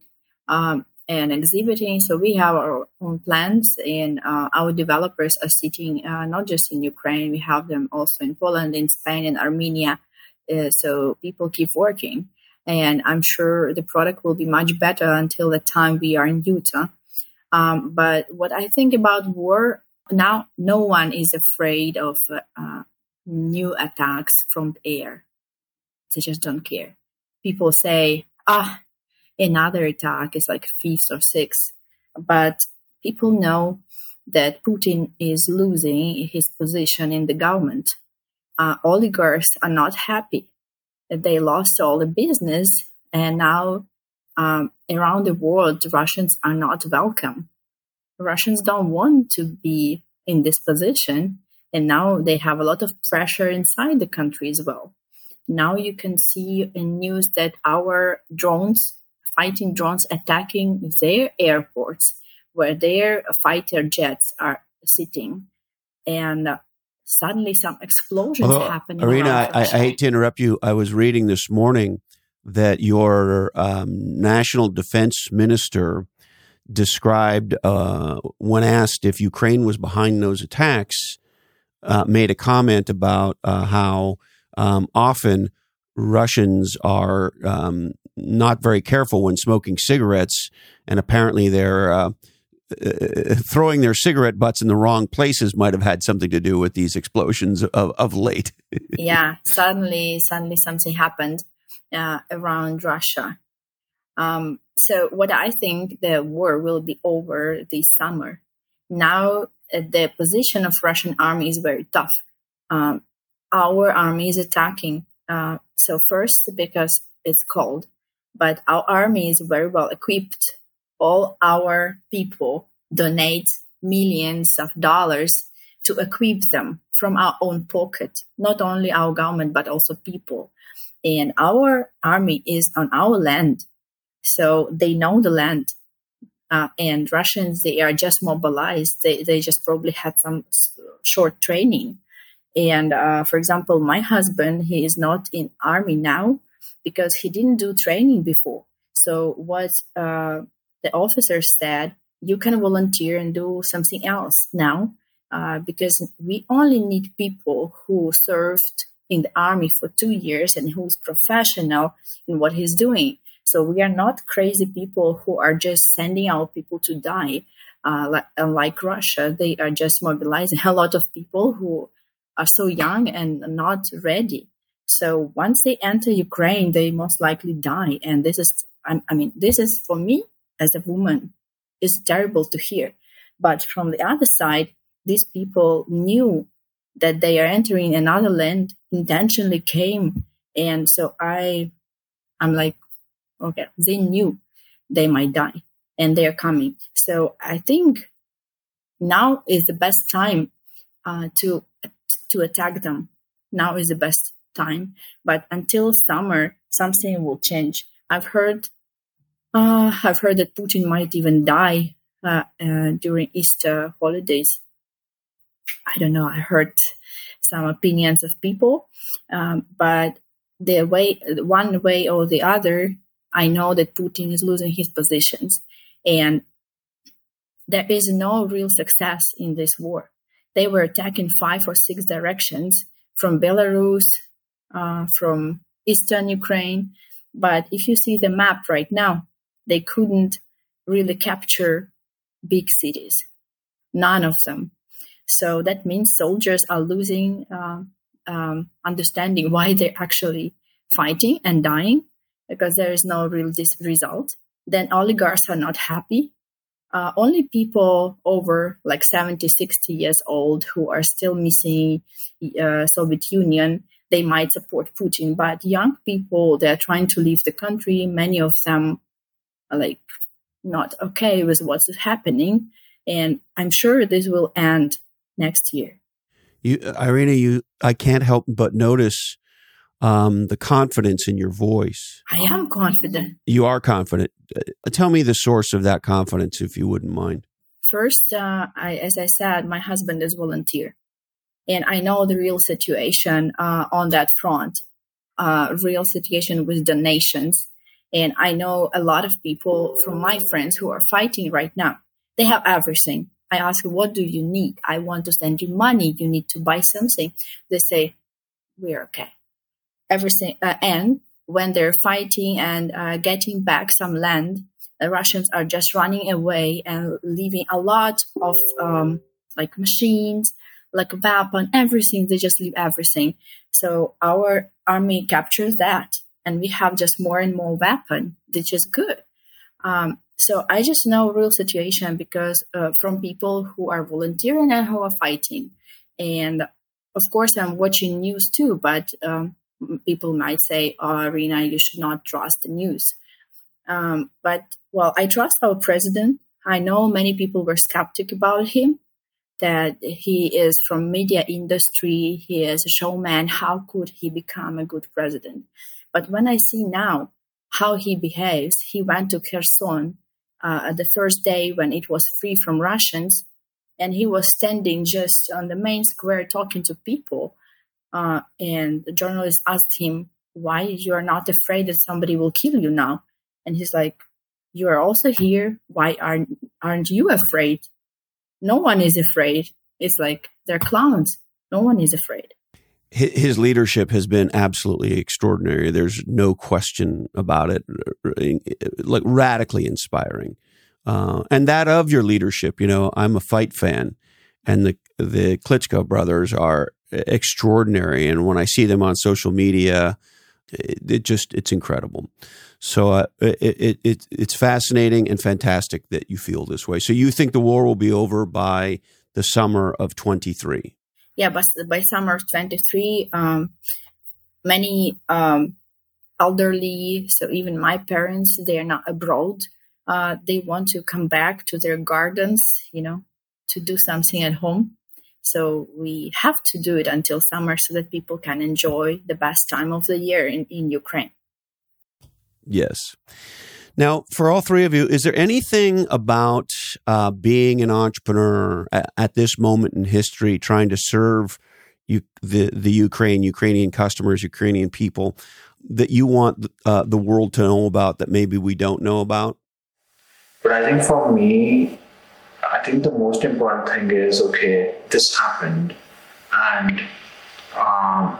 um, and exhibiting. So we have our own plans, and uh, our developers are sitting uh, not just in Ukraine. We have them also in Poland, in Spain, and Armenia. Uh, so people keep working, and I'm sure the product will be much better until the time we are in Utah. Um, but what I think about war now, no one is afraid of uh, new attacks from the air. They just don't care. People say, ah, another attack is like fifth or sixth. But people know that Putin is losing his position in the government. Uh, oligarchs are not happy they lost all the business, and now um, around the world, Russians are not welcome. Russians don't want to be in this position, and now they have a lot of pressure inside the country as well. Now you can see in news that our drones fighting drones attacking their airports where their fighter jets are sitting. And suddenly some explosions Although, happening. Irina, I, I, hate to interrupt you. I was reading this morning that your um, national defense minister described, uh, when asked if Ukraine was behind those attacks, uh, made a comment about uh, how um, often Russians are um, not very careful when smoking cigarettes, and apparently they're uh, throwing their cigarette butts in the wrong places might have had something to do with these explosions of, of late. yeah, suddenly, suddenly something happened uh, around Russia. Um, so, what I think the war will be over this summer. Now, uh, the position of Russian army is very tough. Um, our army is attacking. Uh, so first, because it's cold, but our army is very well equipped. All our people donate millions of dollars to equip them from our own pocket, not only our government, but also people. And our army is on our land. So they know the land. Uh, and Russians, they are just mobilized. They, they just probably had some short training. And uh, for example, my husband, he is not in army now because he didn't do training before. So what uh, the officer said, you can volunteer and do something else now uh, because we only need people who served in the army for two years and who's professional in what he's doing. So we are not crazy people who are just sending out people to die. Uh, like, unlike Russia, they are just mobilizing a lot of people who are so young and not ready. So once they enter Ukraine, they most likely die. And this is, I, I mean, this is for me as a woman, is terrible to hear. But from the other side, these people knew that they are entering another land, intentionally came. And so I, I'm like, okay, they knew they might die and they're coming. So I think now is the best time uh, to to attack them. Now is the best time, but until summer, something will change. I've heard, uh, I've heard that Putin might even die uh, uh, during Easter holidays. I don't know. I heard some opinions of people, um, but the way, one way or the other, I know that Putin is losing his positions, and there is no real success in this war. They were attacking five or six directions from Belarus, uh, from eastern Ukraine. But if you see the map right now, they couldn't really capture big cities, none of them. So that means soldiers are losing uh, um, understanding why they're actually fighting and dying because there is no real dis- result. Then oligarchs are not happy uh, only people over like 70, 60 years old who are still missing uh, Soviet Union, they might support Putin. But young people, they're trying to leave the country. Many of them like not okay with what's happening. And I'm sure this will end next year. You, Irina, you, I can't help but notice um, the confidence in your voice. I am confident. You are confident. Uh, tell me the source of that confidence, if you wouldn't mind. First, uh, I, as I said, my husband is volunteer, and I know the real situation uh, on that front. Uh, real situation with donations, and I know a lot of people from my friends who are fighting right now. They have everything. I ask, "What do you need? I want to send you money. You need to buy something." They say, "We're okay." everything uh, and when they're fighting and uh, getting back some land the russians are just running away and leaving a lot of um, like machines like weapon everything they just leave everything so our army captures that and we have just more and more weapon which is good um, so i just know real situation because uh, from people who are volunteering and who are fighting and of course i'm watching news too but um, people might say, oh, Irina, you should not trust the news. Um, but, well, I trust our president. I know many people were skeptic about him, that he is from media industry, he is a showman. How could he become a good president? But when I see now how he behaves, he went to Kherson uh, the first day when it was free from Russians, and he was standing just on the main square talking to people uh, and the journalist asked him, why you are not afraid that somebody will kill you now? And he's like, you are also here. Why aren't, aren't you afraid? No one is afraid. It's like they're clowns. No one is afraid. His leadership has been absolutely extraordinary. There's no question about it. Like radically inspiring. uh, and that of your leadership. You know, I'm a fight fan, and the the Klitschko brothers are extraordinary. And when I see them on social media, it, it just it's incredible. So uh, it, it, it's fascinating and fantastic that you feel this way. So you think the war will be over by the summer of 23? Yeah, but by summer of 23, um, many um, elderly, so even my parents, they are not abroad. Uh, they want to come back to their gardens, you know, to do something at home. So we have to do it until summer so that people can enjoy the best time of the year in, in Ukraine. Yes. Now, for all three of you, is there anything about uh, being an entrepreneur at, at, this moment in history, trying to serve you, the the Ukraine, Ukrainian customers, Ukrainian people, that you want uh, the world to know about that maybe we don't know about? But I think for me, I think the most important thing is okay, this happened, and um,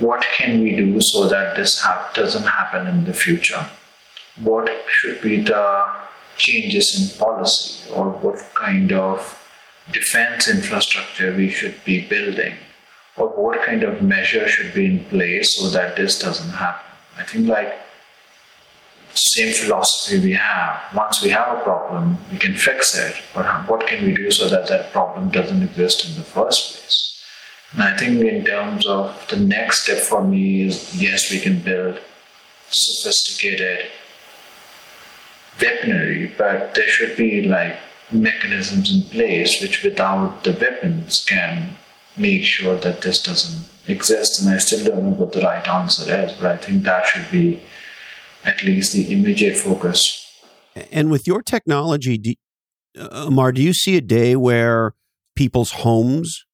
what can we do so that this ha- doesn't happen in the future? What should be the changes in policy, or what kind of defense infrastructure we should be building, or what kind of measure should be in place so that this doesn't happen? I think like same philosophy we have. Once we have a problem, we can fix it, but what can we do so that that problem doesn't exist in the first place? And I think in terms of the next step for me is yes, we can build sophisticated weaponry, but there should be like mechanisms in place which without the weapons can make sure that this doesn't exist. And I still don't know what the right answer is, but I think that should be at least the immediate focus. And with your technology, do, Amar, do you see a day where people's homes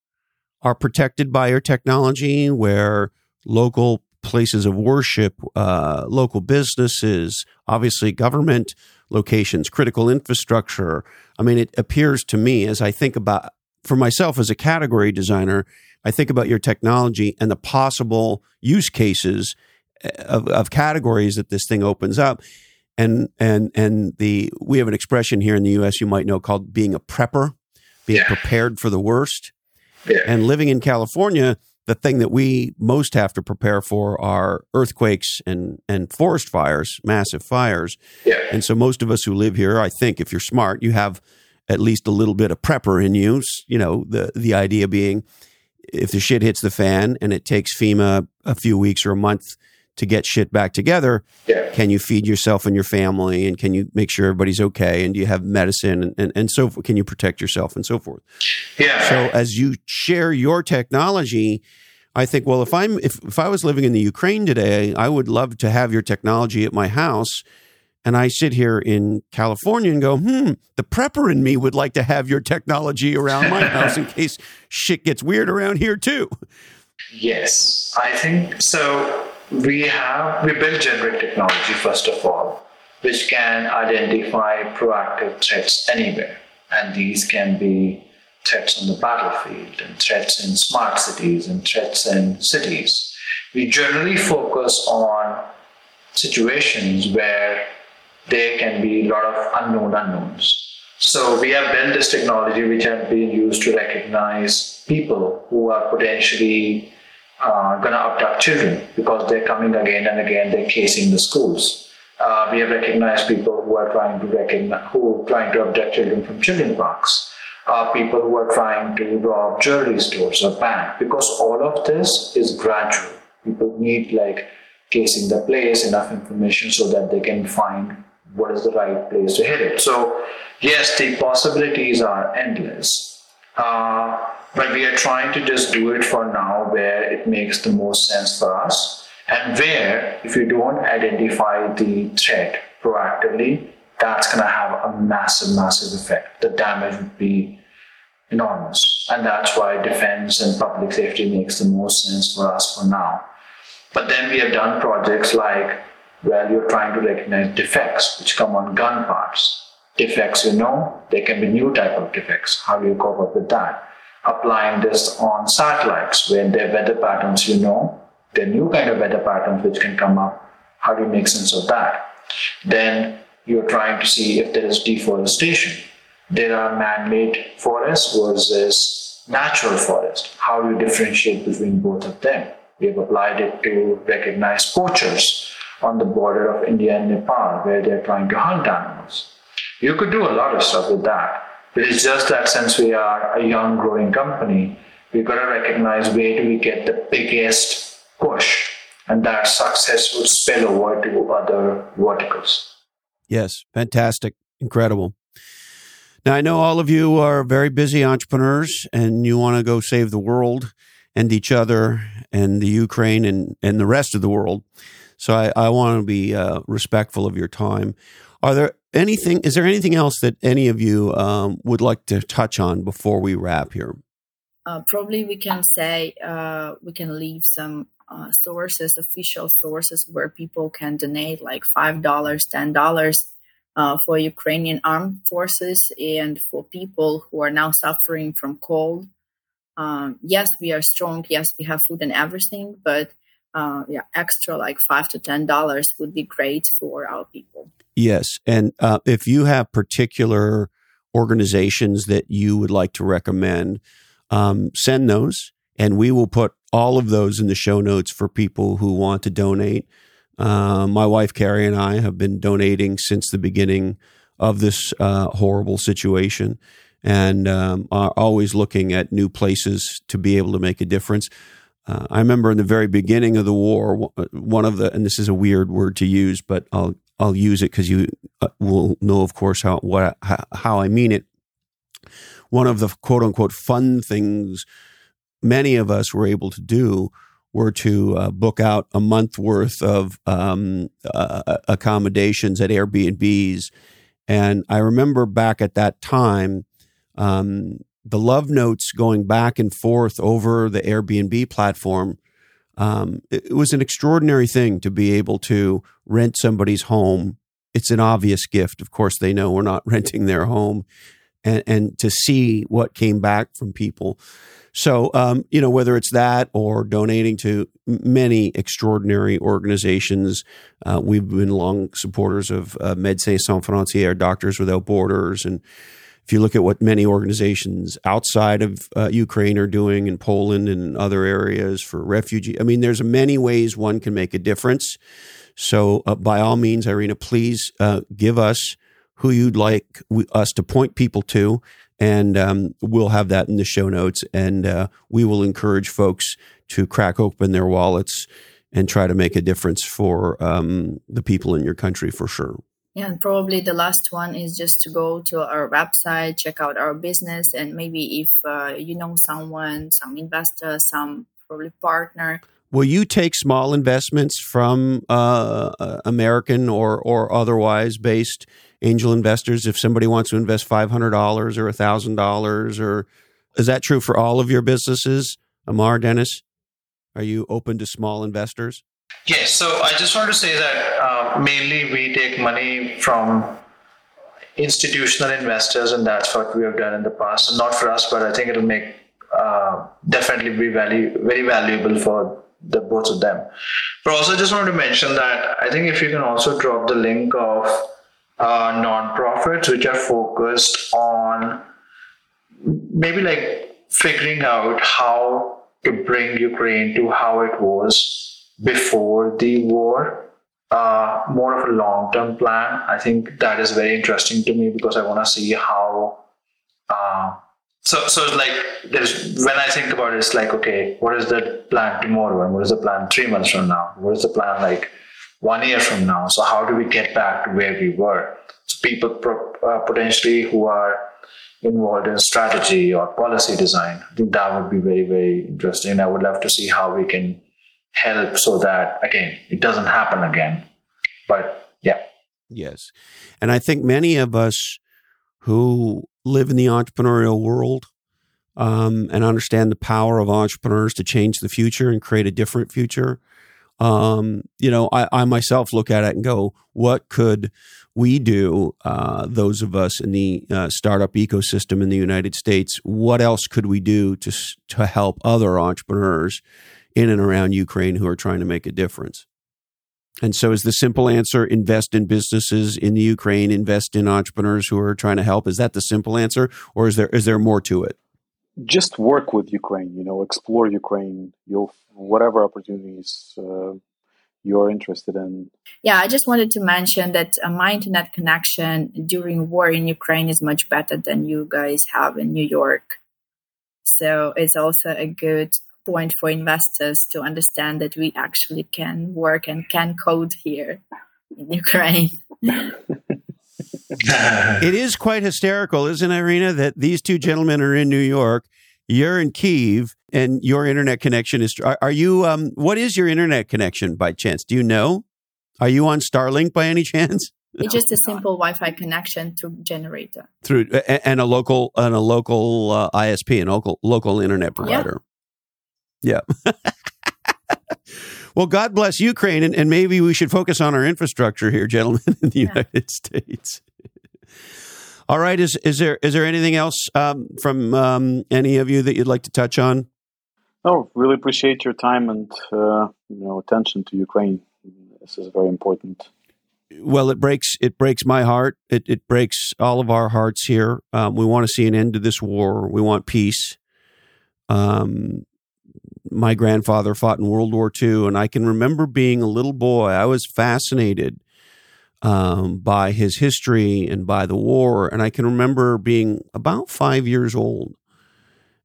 are protected by your technology, where local places of worship, uh, local businesses, obviously government locations, critical infrastructure. I mean, it appears to me as I think about, for myself as a category designer, I think about your technology and the possible use cases uh, of, of categories that this thing opens up. And, and, and the, we have an expression here in the US you might know called being a prepper, being yeah. prepared for the worst. Yeah. And living in California, the thing that we most have to prepare for are earthquakes and, and forest fires, massive fires. Yeah. And so most of us who live here, I think if you're smart, you have at least a little bit of prepper in you. You know, the, the idea being if the shit hits the fan and it takes FEMA a few weeks or a month to get shit back together, yeah. can you feed yourself and your family and can you make sure everybody's okay and do you have medicine and, and, and so forth? Can you protect yourself and so forth? Yeah. So as you share your technology, I think, well, if I'm if, if I was living in the Ukraine today, I would love to have your technology at my house. And I sit here in California and go, hmm, the prepper in me would like to have your technology around my house in case shit gets weird around here too. Yes, I think so we have we build generic technology first of all which can identify proactive threats anywhere. And these can be threats on the battlefield and threats in smart cities and threats in cities. We generally focus on situations where there can be a lot of unknown unknowns. So we have built this technology which has been used to recognize people who are potentially uh, going to abduct children because they're coming again and again, they're casing the schools. Uh, we have recognized people who are trying to recognize, who are trying to abduct children from children parks. Uh, people who are trying to rob jewelry stores or bank because all of this is gradual. People need like casing the place, enough information so that they can find what is the right place to hit it. So yes, the possibilities are endless. Uh, but we are trying to just do it for now where it makes the most sense for us. And where, if you don't identify the threat proactively, that's going to have a massive, massive effect. The damage would be enormous. And that's why defense and public safety makes the most sense for us for now. But then we have done projects like, well, you're trying to recognize defects which come on gun parts. Defects, you know, there can be new type of defects. How do you cope up with that? applying this on satellites where their weather patterns you know, the new kind of weather patterns which can come up. How do you make sense of that? Then you're trying to see if there is deforestation. There are man made forests versus natural forest. How do you differentiate between both of them? We have applied it to recognize poachers on the border of India and Nepal where they're trying to hunt animals. You could do a lot of stuff with that. But it's just that since we are a young growing company, we've got to recognize where do we get the biggest push and that success would spill over to other verticals. Yes, fantastic, incredible. Now, I know all of you are very busy entrepreneurs and you want to go save the world and each other and the Ukraine and, and the rest of the world. So I, I want to be uh, respectful of your time. Are there anything, is there anything else that any of you um, would like to touch on before we wrap here? Uh, probably we can say uh, we can leave some uh, sources, official sources where people can donate like $5, $10 uh, for Ukrainian armed forces and for people who are now suffering from cold. Um, yes, we are strong. Yes, we have food and everything, but uh, yeah, extra like five to ten dollars would be great for our people. Yes, and uh, if you have particular organizations that you would like to recommend, um, send those, and we will put all of those in the show notes for people who want to donate. Uh, my wife Carrie and I have been donating since the beginning of this uh, horrible situation, and um, are always looking at new places to be able to make a difference. Uh, I remember in the very beginning of the war, one of the, and this is a weird word to use, but I'll I'll use it because you uh, will know, of course, how what how, I mean it. One of the quote unquote fun things many of us were able to do were to uh, book out a month worth of um, uh, accommodations at Airbnbs. And I remember back at that time, um, the love notes going back and forth over the Airbnb platform. Um, it, it was an extraordinary thing to be able to rent somebody's home. It's an obvious gift. Of course, they know we're not renting their home. And, and to see what came back from people. So, um, you know, whether it's that or donating to many extraordinary organizations, uh, we've been long supporters of uh, Médecins Sans Frontières, Doctors Without Borders, and if you look at what many organizations outside of uh, Ukraine are doing in Poland and other areas for refugees, I mean, there's many ways one can make a difference. So, uh, by all means, Irina, please uh, give us who you'd like us to point people to and um, we'll have that in the show notes. And uh, we will encourage folks to crack open their wallets and try to make a difference for um, the people in your country for sure. Yeah, and probably the last one is just to go to our website, check out our business, and maybe if uh, you know someone, some investor, some probably partner. Will you take small investments from uh, uh American or or otherwise based angel investors if somebody wants to invest $500 or $1,000 or is that true for all of your businesses? Amar, Dennis, are you open to small investors? Yes. So I just want to say that uh, mainly we take money from institutional investors, and that's what we have done in the past. And not for us, but I think it'll make uh, definitely be value, very valuable for the both of them. But also, just want to mention that I think if you can also drop the link of uh, nonprofits which are focused on maybe like figuring out how to bring Ukraine to how it was before the war. Uh, more of a long term plan. I think that is very interesting to me because I want to see how. Uh, so, so it's like there's when I think about it, it's like okay, what is the plan tomorrow, and what is the plan three months from now? What is the plan like one year from now. So how do we get back to where we were? So people pro- uh, potentially who are involved in strategy or policy design. I think that would be very, very interesting. I would love to see how we can help so that, again, it doesn't happen again. But yeah. Yes. And I think many of us who live in the entrepreneurial world um, and understand the power of entrepreneurs to change the future and create a different future um, you know, I, I, myself look at it and go, what could we do, uh, those of us in the uh, startup ecosystem in the United States, what else could we do to, to help other entrepreneurs in and around Ukraine who are trying to make a difference? And so, is the simple answer invest in businesses in the Ukraine, invest in entrepreneurs who are trying to help? Is that the simple answer, or is there is there more to it? Just work with Ukraine. You know, explore Ukraine. You'll whatever opportunities uh, you're interested in. Yeah, I just wanted to mention that uh, my internet connection during war in Ukraine is much better than you guys have in New York. So it's also a good point for investors to understand that we actually can work and can code here in Ukraine. it is quite hysterical, isn't it, Irina, that these two gentlemen are in New York, you're in Kiev, and your internet connection is. Are, are you? Um, what is your internet connection by chance? Do you know? Are you on Starlink by any chance? It's just a simple Wi-Fi connection through generator. Through and a local and a local uh, ISP, and local local internet provider. Yeah. yeah. well, God bless Ukraine, and, and, maybe we should focus on our infrastructure here, gentlemen, in the yeah. United States. All right, is is there is there anything else um, from um, any of you that you'd like to touch on? Oh, really appreciate your time and uh, you know attention to Ukraine. This is very important. Well, it breaks it breaks my heart. It it breaks all of our hearts here. Um, we want to see an end to this war. We want peace. Um, my grandfather fought in World War II, and I can remember being a little boy. I was fascinated um, by his history and by the war, and I can remember being about five years old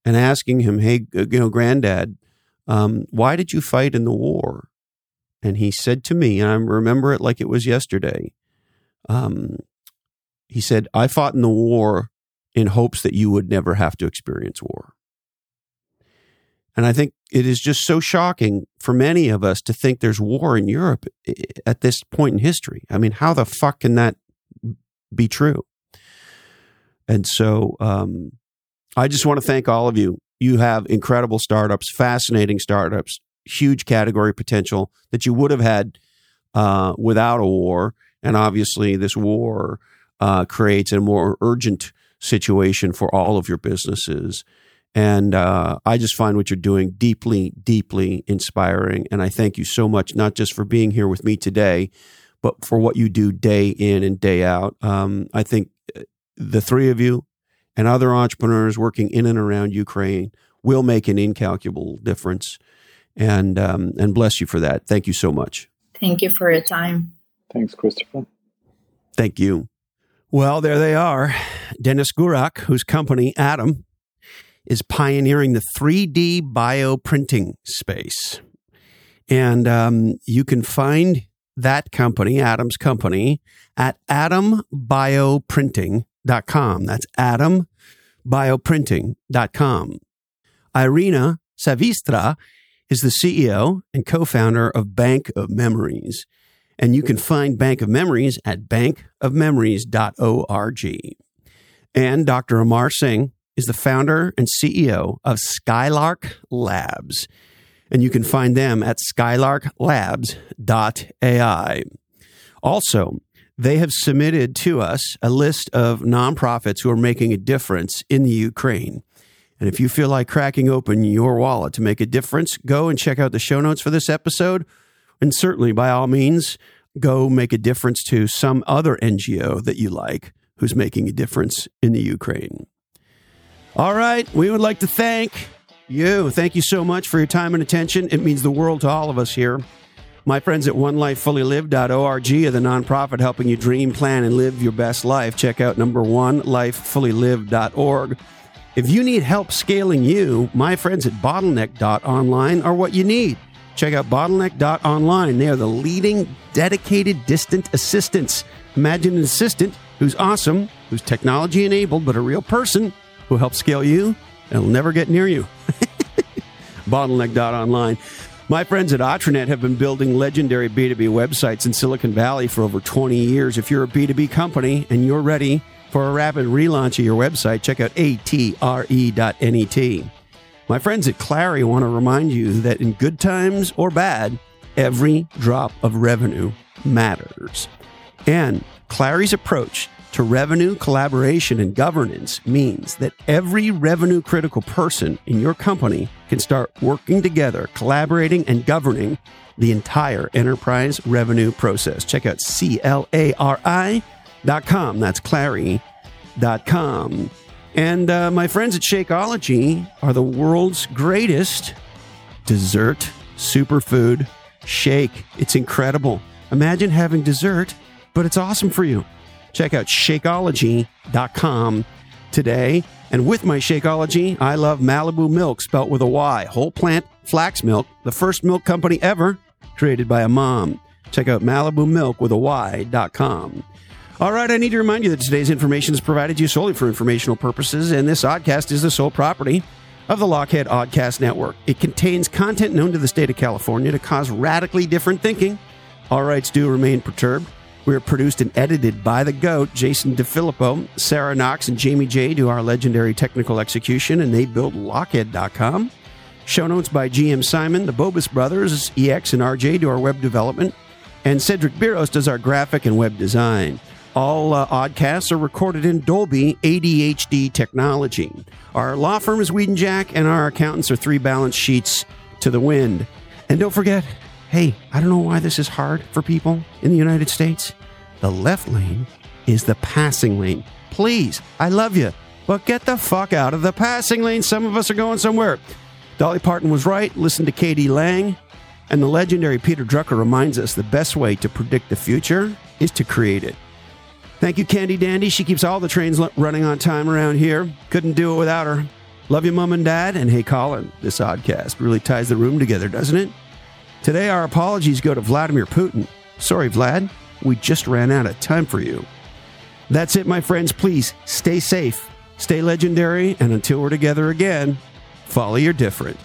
and asking him, "Hey, you know, Granddad, um, why did you fight in the war?" And he said to me, and I remember it like it was yesterday. Um, he said, "I fought in the war in hopes that you would never have to experience war." And I think it is just so shocking for many of us to think there's war in Europe at this point in history. I mean, how the fuck can that be true? And so um, I just want to thank all of you. You have incredible startups, fascinating startups, huge category potential that you would have had uh, without a war. And obviously, this war uh, creates a more urgent situation for all of your businesses. And uh, I just find what you're doing deeply, deeply inspiring. And I thank you so much, not just for being here with me today, but for what you do day in and day out. Um, I think uh, the three of you and other entrepreneurs working in and around Ukraine will make an incalculable difference. And um, and bless you for that. Thank you so much. Thank you for your time. Thanks, Christopher. Thank you. Well, there they are. Denis Gurak, whose company, Atom, is pioneering the 3D bioprinting space. And um, you can find that company, Atom's company, at atombioprinting.com. That's atombioprinting.com. Irina Savistra is the CEO and co founder of Bank of Memories. And you can find Bank of Memories at bankofmemories.org. And Dr. Amar Singh is the founder and CEO of Skylark Labs. And you can find them at skylarklabs.ai. Also, they have submitted to us a list of nonprofits who are making a difference in the Ukraine. And if you feel like cracking open your wallet to make a difference, go and check out the show notes for this episode. And certainly, by all means, go make a difference to some other NGO that you like who's making a difference in the Ukraine. All right. We would like to thank you. Thank you so much for your time and attention. It means the world to all of us here. My friends at onelifefullylive.org are the nonprofit helping you dream, plan, and live your best life. Check out number one, lifefullylive.org. If you need help scaling you, my friends at bottleneck.online are what you need. Check out bottleneck.online. They are the leading dedicated distant assistants. Imagine an assistant who's awesome, who's technology enabled, but a real person who help scale you and will never get near you. Bottleneck.online. My friends at Atrenet have been building legendary B2B websites in Silicon Valley for over 20 years. If you're a B2B company and you're ready for a rapid relaunch of your website, check out atre.net. My friends at Clari want to remind you that in good times or bad, every drop of revenue matters. And Clari's approach to revenue collaboration and governance means that every revenue critical person in your company can start working together, collaborating, and governing the entire enterprise revenue process. Check out C-L-A-R-I.com. That's Clari.com. And uh, my friends at Shakeology are the world's greatest dessert superfood shake. It's incredible. Imagine having dessert, but it's awesome for you. Check out Shakeology.com today. And with my Shakeology, I love Malibu Mylk, spelt with a Y, whole plant flax milk, the first milk company ever created by a mom. Check out Malibu milk with a Y.com. All right, I need to remind you that today's information is provided to you solely for informational purposes, and this oddcast is the sole property of the Lochhead Oddcast Network. It contains content known to the state of California to cause radically different thinking. All rights do remain perturbed. We are produced and edited by the GOAT, Jason DeFilippo. Sarah Knox and Jamie J do our legendary technical execution, and they build Lochhead.com. Show notes by GM Simon, the Bobus brothers, EX and RJ do our web development, and Cedric Biros does our graphic and web design. All uh, oddcasts are recorded in Dolby ADHD technology. Our law firm is Weed and Jack, and our accountants are three balance sheets to the wind. And don't forget, hey, I don't know why this is hard for people in the United States. The left lane is the passing lane. Please, I love you, but get the fuck out of the passing lane. Some of us are going somewhere. Dolly Parton was right. Listen to K.D. Lang. And the legendary Peter Drucker reminds us the best way to predict the future is to create it. Thank you, Candy Dandy. She keeps all the trains running on time around here. Couldn't do it without her. Love you, Mom and Dad. And hey, Colin, this oddcast really ties the room together, doesn't it? Today, our apologies go to Vladimir Putin. Sorry, Vlad. We just ran out of time for you. That's it, my friends. Please stay safe, stay legendary, and until we're together again, follow your different.